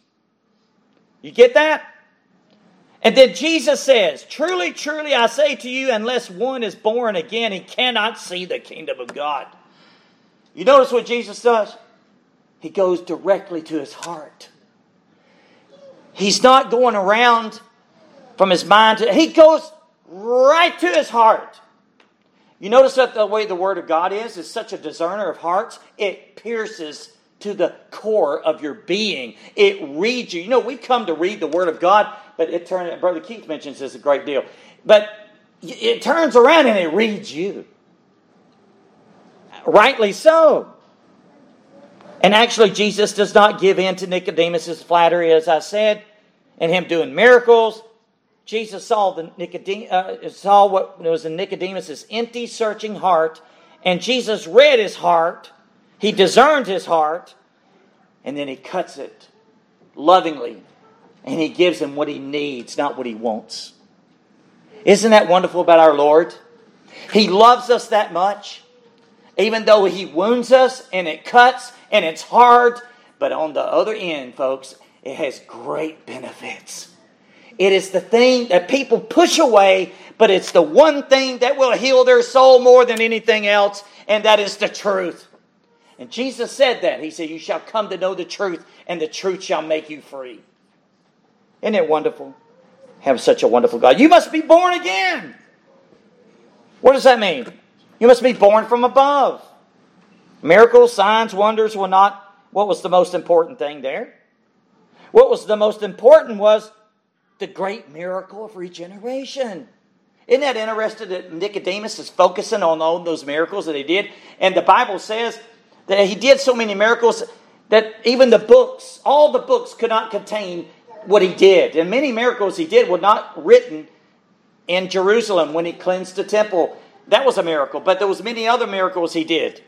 You get that? And then Jesus says, Truly, truly, I say to you, unless one is born again, he cannot see the kingdom of God. You notice what Jesus does? He goes directly to his heart. He's not going around from his mind to, he goes right to his heart. You notice that the way the Word of God is, is such a discerner of hearts, it pierces to the core of your being. It reads you. You know, we come to read the Word of God, but it turns, Brother Keith mentions this a great deal, but it turns around and it reads you. Rightly so. And actually, Jesus does not give in to Nicodemus' flattery, as I said, and him doing miracles. Jesus saw the Nicodem- uh, saw what was in Nicodemus's empty, searching heart, and Jesus read his heart. He discerned his heart, and then he cuts it lovingly, and he gives him what he needs, not what he wants. Isn't that wonderful about our Lord? He loves us that much, even though he wounds us and it cuts and it's hard. But on the other end, folks, it has great benefits. It is the thing that people push away, but it's the one thing that will heal their soul more than anything else, and that is the truth. And Jesus said that. He said, You shall come to know the truth, and the truth shall make you free. Isn't it wonderful? Have such a wonderful God. You must be born again. What does that mean? You must be born from above. Miracles, signs, wonders were not what was the most important thing there. What was the most important was the great miracle of regeneration. Isn't that interesting that Nicodemus is focusing on all those miracles that he did? And the Bible says that he did so many miracles that even the books, all the books, could not contain what he did. And many miracles he did were not written in Jerusalem when he cleansed the temple. That was a miracle. But there was many other miracles he did.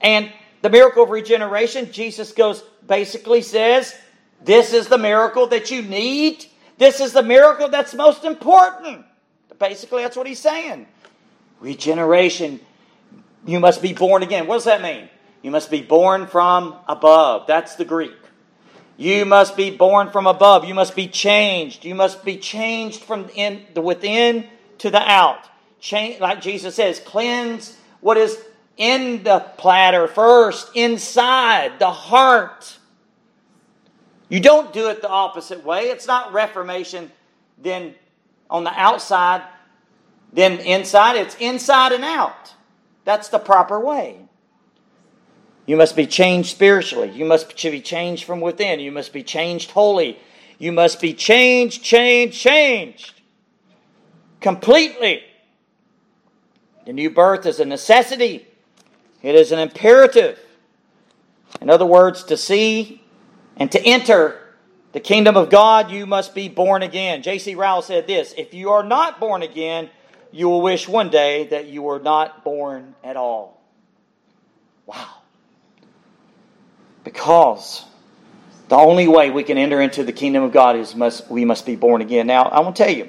And the miracle of regeneration, Jesus goes basically says, this is the miracle that you need. This is the miracle that's most important. Basically, that's what he's saying. Regeneration, you must be born again. What does that mean? You must be born from above. That's the Greek. You must be born from above. You must be changed. You must be changed from in, the within to the out. Change, like Jesus says, cleanse what is in the platter first, inside the heart. You don't do it the opposite way. It's not reformation, then on the outside, then inside. It's inside and out. That's the proper way. You must be changed spiritually. You must be changed from within. You must be changed wholly. You must be changed, changed, changed completely. The new birth is a necessity, it is an imperative. In other words, to see and to enter the kingdom of God, you must be born again. J.C. Ryle said this If you are not born again, you will wish one day that you were not born at all. Wow. Because the only way we can enter into the kingdom of God is must, we must be born again. Now, I to tell you.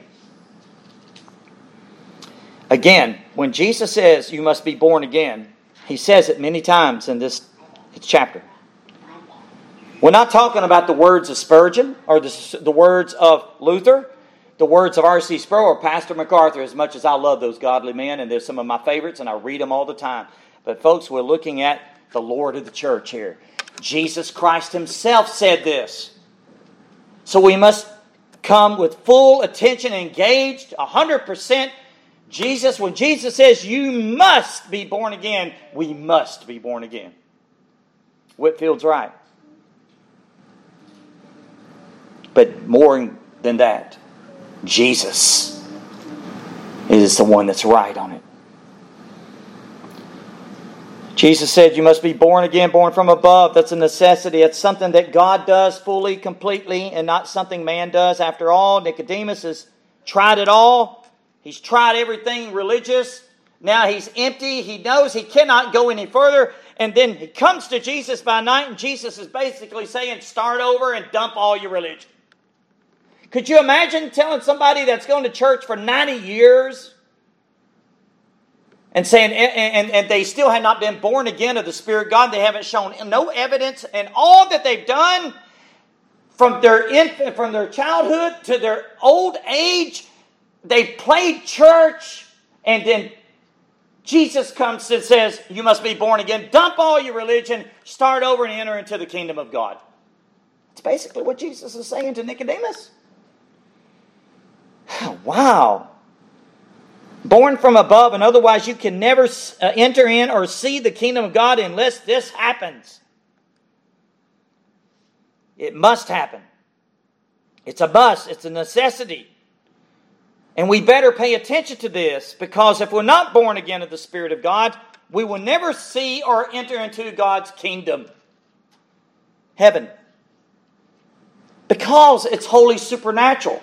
Again, when Jesus says you must be born again, he says it many times in this chapter. We're not talking about the words of Spurgeon or the, the words of Luther, the words of R.C. Sproul or Pastor MacArthur, as much as I love those godly men, and they're some of my favorites, and I read them all the time. But, folks, we're looking at the Lord of the church here. Jesus Christ Himself said this. So we must come with full attention, engaged, 100%. Jesus, when Jesus says you must be born again, we must be born again. Whitefield's right. But more than that, Jesus is the one that's right on it. Jesus said, You must be born again, born from above. That's a necessity. It's something that God does fully, completely, and not something man does. After all, Nicodemus has tried it all. He's tried everything religious. Now he's empty. He knows he cannot go any further. And then he comes to Jesus by night, and Jesus is basically saying, Start over and dump all your religion. Could you imagine telling somebody that's going to church for 90 years and saying, and, and, and, they still have not been born again of the Spirit of God, they haven't shown no evidence, and all that they've done from their infant, from their childhood to their old age, they've played church, and then Jesus comes and says, You must be born again. Dump all your religion, start over, and enter into the kingdom of God. It's basically what Jesus is saying to Nicodemus. Wow. Born from above, and otherwise you can never uh, enter in or see the kingdom of God unless this happens. It must happen. It's a must, it's a necessity. And we better pay attention to this because if we're not born again of the Spirit of God, we will never see or enter into God's kingdom, heaven, because it's wholly supernatural.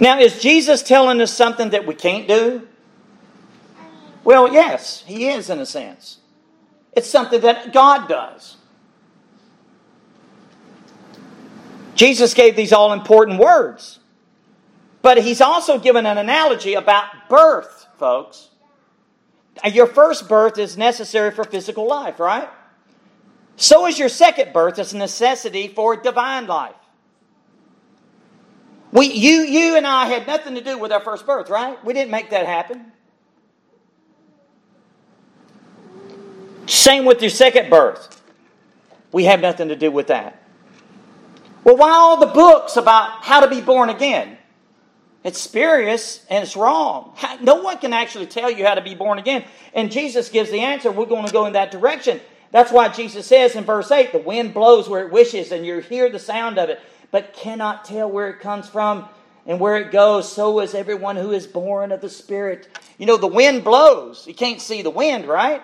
Now, is Jesus telling us something that we can't do? Well, yes, he is in a sense. It's something that God does. Jesus gave these all important words. But he's also given an analogy about birth, folks. Your first birth is necessary for physical life, right? So is your second birth is a necessity for divine life. We, you, you and I had nothing to do with our first birth, right? We didn't make that happen. Same with your second birth. We have nothing to do with that. Well, why all the books about how to be born again? It's spurious and it's wrong. No one can actually tell you how to be born again. And Jesus gives the answer. We're going to go in that direction. That's why Jesus says in verse 8 the wind blows where it wishes, and you hear the sound of it, but cannot tell where it comes from and where it goes. So is everyone who is born of the Spirit. You know, the wind blows. You can't see the wind, right?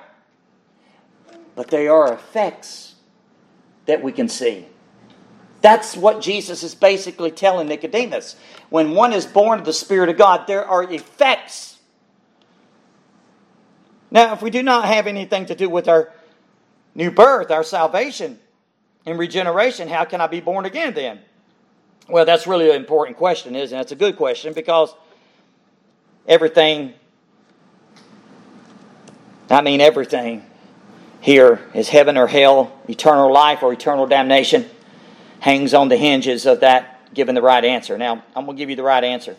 But there are effects that we can see. That's what Jesus is basically telling Nicodemus. When one is born of the Spirit of God, there are effects. Now, if we do not have anything to do with our new birth, our salvation, and regeneration, how can I be born again then? Well, that's really an important question, isn't it? It's a good question because everything, I mean, everything here is heaven or hell, eternal life or eternal damnation hangs on the hinges of that given the right answer. Now, I'm going to give you the right answer.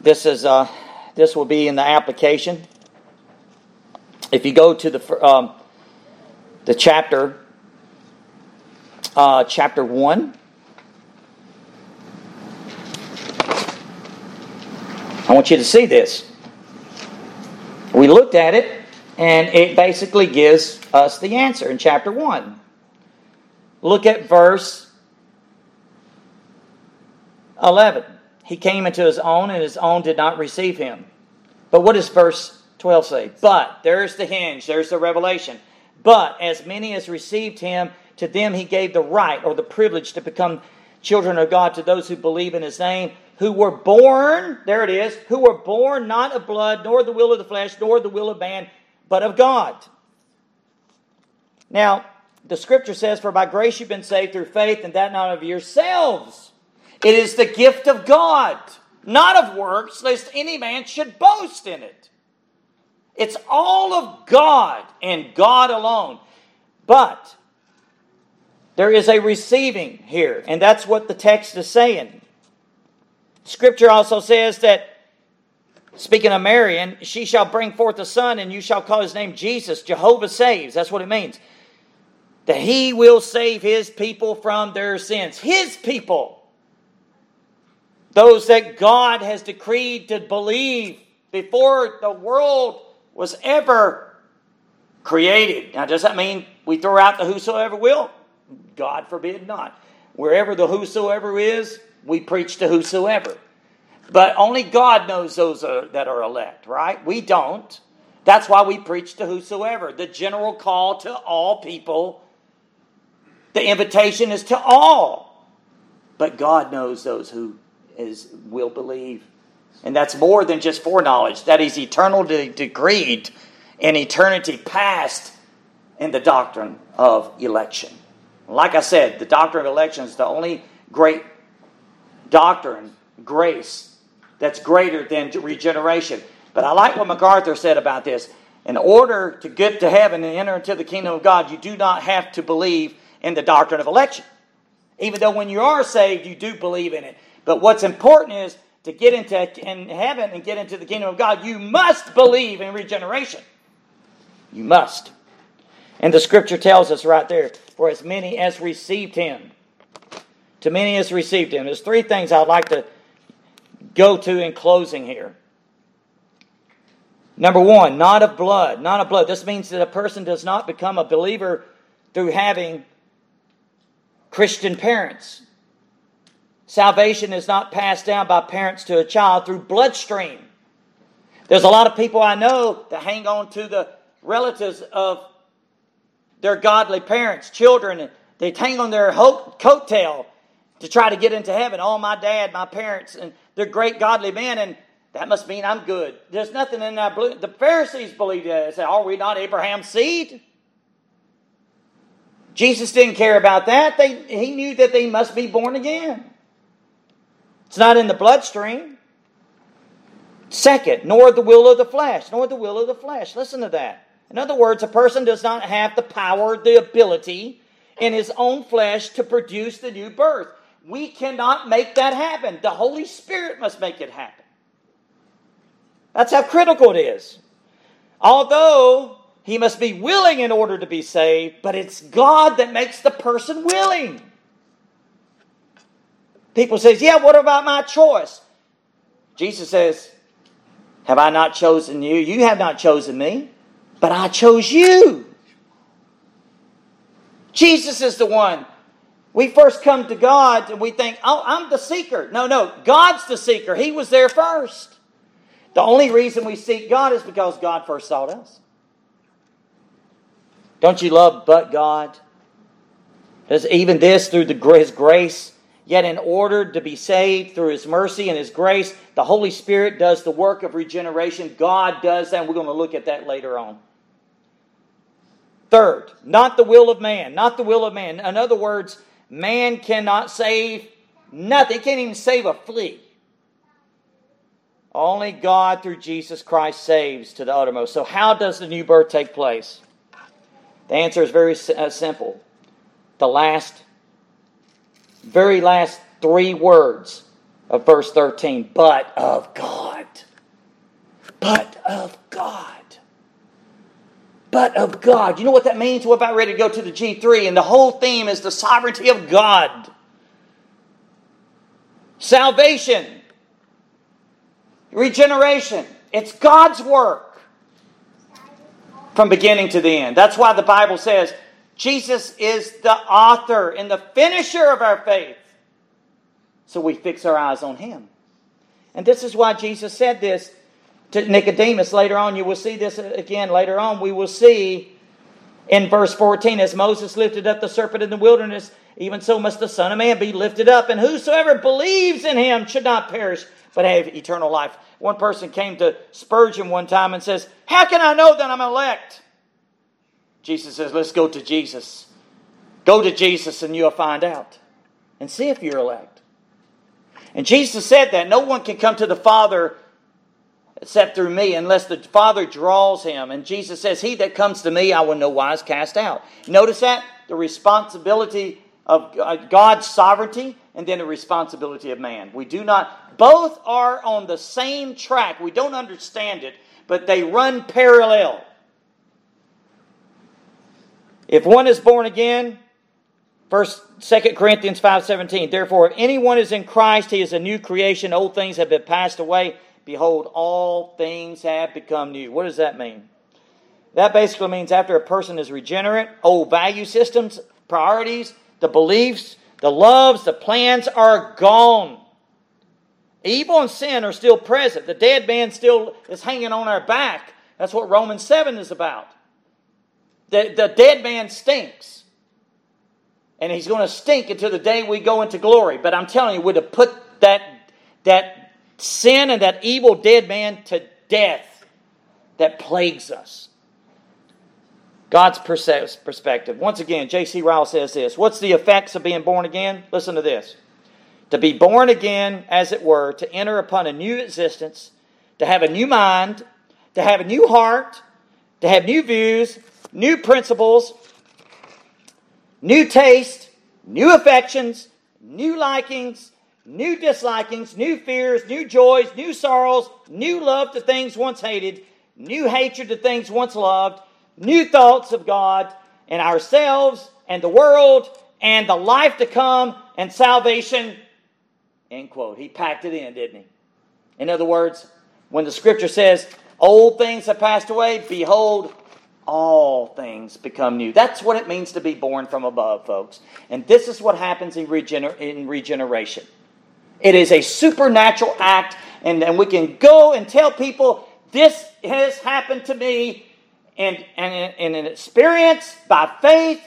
This is uh, this will be in the application. If you go to the um, the chapter uh, chapter one. I want you to see this. We looked at it, and it basically gives us the answer in chapter 1. Look at verse 11. He came into his own, and his own did not receive him. But what does verse 12 say? But, there's the hinge, there's the revelation. But as many as received him, to them he gave the right or the privilege to become children of God to those who believe in his name, who were born, there it is, who were born not of blood, nor the will of the flesh, nor the will of man, but of God. Now, the scripture says, For by grace you've been saved through faith, and that not of yourselves. It is the gift of God, not of works, lest any man should boast in it. It's all of God and God alone. But there is a receiving here, and that's what the text is saying. Scripture also says that, speaking of Mary, and she shall bring forth a son, and you shall call his name Jesus. Jehovah saves. That's what it means that he will save his people from their sins. His people. Those that God has decreed to believe before the world was ever created. Now, does that mean we throw out the whosoever will? God forbid not. Wherever the whosoever is, we preach to whosoever. But only God knows those that are elect, right? We don't. That's why we preach to whosoever. The general call to all people the invitation is to all. But God knows those who is, will believe. And that's more than just foreknowledge. That is eternally decreed in eternity past in the doctrine of election. Like I said, the doctrine of election is the only great doctrine, grace, that's greater than regeneration. But I like what MacArthur said about this. In order to get to heaven and enter into the kingdom of God, you do not have to believe in the doctrine of election. Even though when you are saved, you do believe in it. But what's important is to get into in heaven and get into the kingdom of God, you must believe in regeneration. You must. And the scripture tells us right there, for as many as received him, to many as received him. There's three things I'd like to go to in closing here. Number one, not of blood. Not of blood. This means that a person does not become a believer through having Christian parents. Salvation is not passed down by parents to a child through bloodstream. There's a lot of people I know that hang on to the relatives of their godly parents, children, they hang on their coattail to try to get into heaven. Oh, my dad, my parents, and they're great godly men, and that must mean I'm good. There's nothing in that. The Pharisees believed that. They said, Are we not Abraham's seed? Jesus didn't care about that. They, he knew that they must be born again. It's not in the bloodstream. Second, nor the will of the flesh, nor the will of the flesh. Listen to that. In other words, a person does not have the power, the ability in his own flesh to produce the new birth. We cannot make that happen. The Holy Spirit must make it happen. That's how critical it is. Although he must be willing in order to be saved, but it's God that makes the person willing. People says, "Yeah, what about my choice?" Jesus says, "Have I not chosen you? You have not chosen me, but I chose you." Jesus is the one. We first come to God and we think, "Oh, I'm the seeker." No, no, God's the seeker. He was there first. The only reason we seek God is because God first sought us. Don't you love but God? Does even this through the, His grace? Yet, in order to be saved through His mercy and His grace, the Holy Spirit does the work of regeneration. God does that, and we're going to look at that later on. Third, not the will of man, not the will of man. In other words, man cannot save nothing, he can't even save a flea. Only God through Jesus Christ saves to the uttermost. So, how does the new birth take place? The answer is very uh, simple. The last, very last three words of verse 13, but of God. But of God. But of God. You know what that means? We're about ready to go to the G3, and the whole theme is the sovereignty of God. Salvation regeneration. It's God's work from beginning to the end. That's why the Bible says Jesus is the author and the finisher of our faith. So we fix our eyes on him. And this is why Jesus said this to Nicodemus later on. You will see this again later on. We will see in verse 14 as Moses lifted up the serpent in the wilderness, even so must the Son of Man be lifted up, and whosoever believes in him should not perish, but have eternal life. One person came to Spurgeon one time and says, How can I know that I'm elect? Jesus says, Let's go to Jesus. Go to Jesus and you'll find out and see if you're elect. And Jesus said that no one can come to the Father except through me unless the Father draws him. And Jesus says, He that comes to me, I will no wise cast out. Notice that? The responsibility of uh, God's sovereignty and then the responsibility of man. We do not, both are on the same track. We don't understand it, but they run parallel. If one is born again, First, 2 Corinthians 5.17, Therefore, if anyone is in Christ, he is a new creation. Old things have been passed away. Behold, all things have become new. What does that mean? That basically means after a person is regenerate, old value systems, priorities, the beliefs, the loves, the plans are gone. Evil and sin are still present. The dead man still is hanging on our back. That's what Romans 7 is about. The, the dead man stinks. And he's going to stink until the day we go into glory. But I'm telling you, we're to put that, that sin and that evil dead man to death that plagues us. God's perspective. Once again, J.C. Ryle says this What's the effects of being born again? Listen to this. To be born again, as it were, to enter upon a new existence, to have a new mind, to have a new heart, to have new views, new principles, new taste, new affections, new likings, new dislikings, new fears, new joys, new sorrows, new love to things once hated, new hatred to things once loved new thoughts of God and ourselves and the world and the life to come and salvation. End quote. He packed it in, didn't he? In other words, when the scripture says, Old things have passed away, behold, all things become new. That's what it means to be born from above, folks. And this is what happens in, regener- in regeneration. It is a supernatural act, and, and we can go and tell people, This has happened to me and, and, and an experience by faith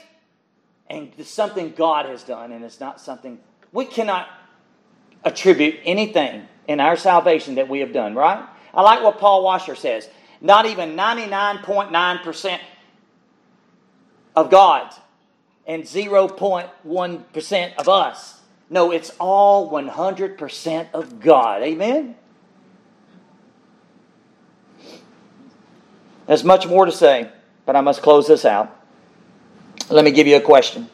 and it's something God has done, and it's not something we cannot attribute anything in our salvation that we have done, right? I like what Paul Washer says. Not even 99.9% of God and 0.1% of us. No, it's all 100% of God. Amen? There's much more to say, but I must close this out. Let me give you a question.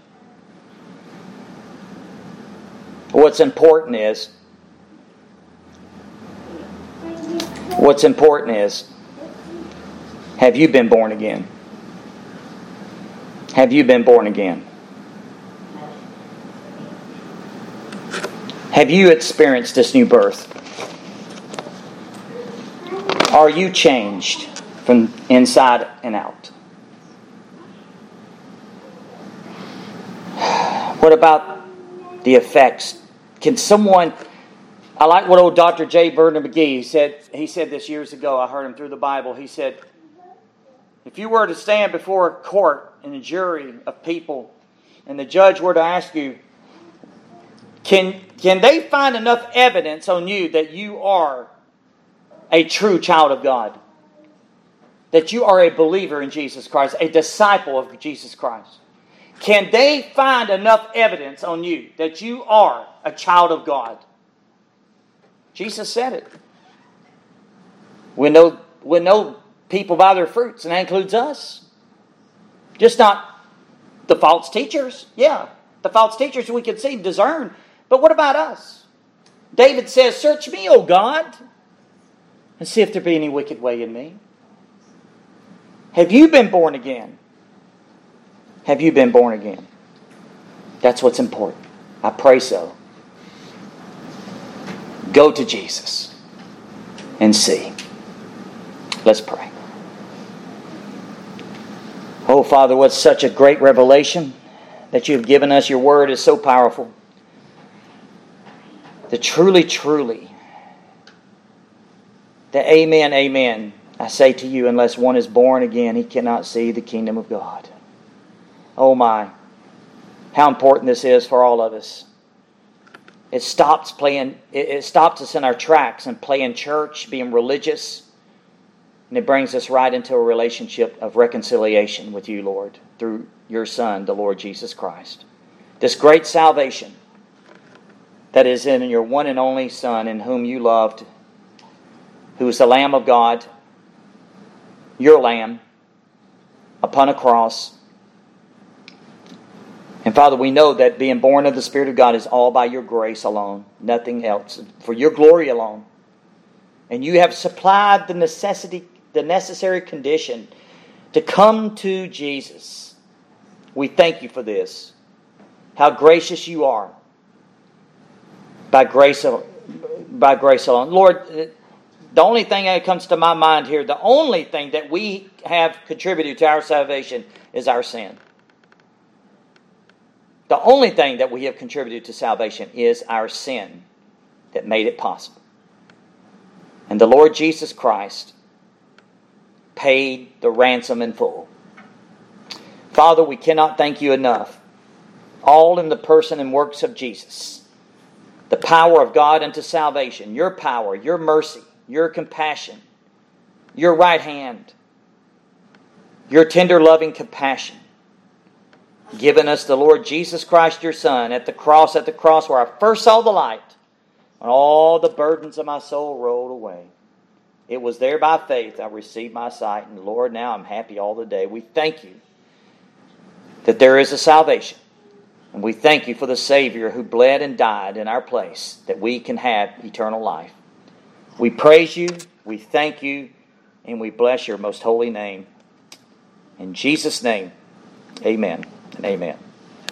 What's important is, what's important is, have you been born again? Have you been born again? Have you experienced this new birth? Are you changed from inside and out? What about the effects? Can someone I like what old Dr. J. Vernon McGee said. He said this years ago. I heard him through the Bible. He said, if you were to stand before a court and a jury of people, and the judge were to ask you, can, can they find enough evidence on you that you are a true child of God? That you are a believer in Jesus Christ, a disciple of Jesus Christ? Can they find enough evidence on you that you are a child of God? Jesus said it. We know, we know people by their fruits, and that includes us. Just not the false teachers. Yeah, the false teachers we can see, discern. But what about us? David says, Search me, O God, and see if there be any wicked way in me. Have you been born again? Have you been born again? That's what's important. I pray so. Go to Jesus and see. Let's pray. Oh, Father, what such a great revelation that you have given us. Your word is so powerful. The truly, truly, the amen, amen. I say to you, unless one is born again, he cannot see the kingdom of God. Oh my, how important this is for all of us. It stops playing, it, stops us in our tracks and playing church, being religious and it brings us right into a relationship of reconciliation with you, Lord, through your Son, the Lord Jesus Christ. This great salvation that is in your one and only Son, in whom you loved, who is the Lamb of God, your Lamb, upon a cross. And Father, we know that being born of the Spirit of God is all by your grace alone, nothing else, for your glory alone. And you have supplied the necessity the necessary condition to come to Jesus. We thank you for this. How gracious you are by grace, by grace alone. Lord, uh, the only thing that comes to my mind here, the only thing that we have contributed to our salvation is our sin. The only thing that we have contributed to salvation is our sin that made it possible. And the Lord Jesus Christ paid the ransom in full. Father, we cannot thank you enough. All in the person and works of Jesus. The power of God unto salvation, your power, your mercy, your compassion, your right hand, your tender loving compassion. Given us the Lord Jesus Christ, your Son, at the cross, at the cross where I first saw the light, and all the burdens of my soul rolled away. It was there by faith I received my sight, and Lord, now I'm happy all the day. We thank you that there is a salvation. And we thank you for the Savior who bled and died in our place that we can have eternal life. We praise you, we thank you, and we bless your most holy name. In Jesus' name, amen and amen.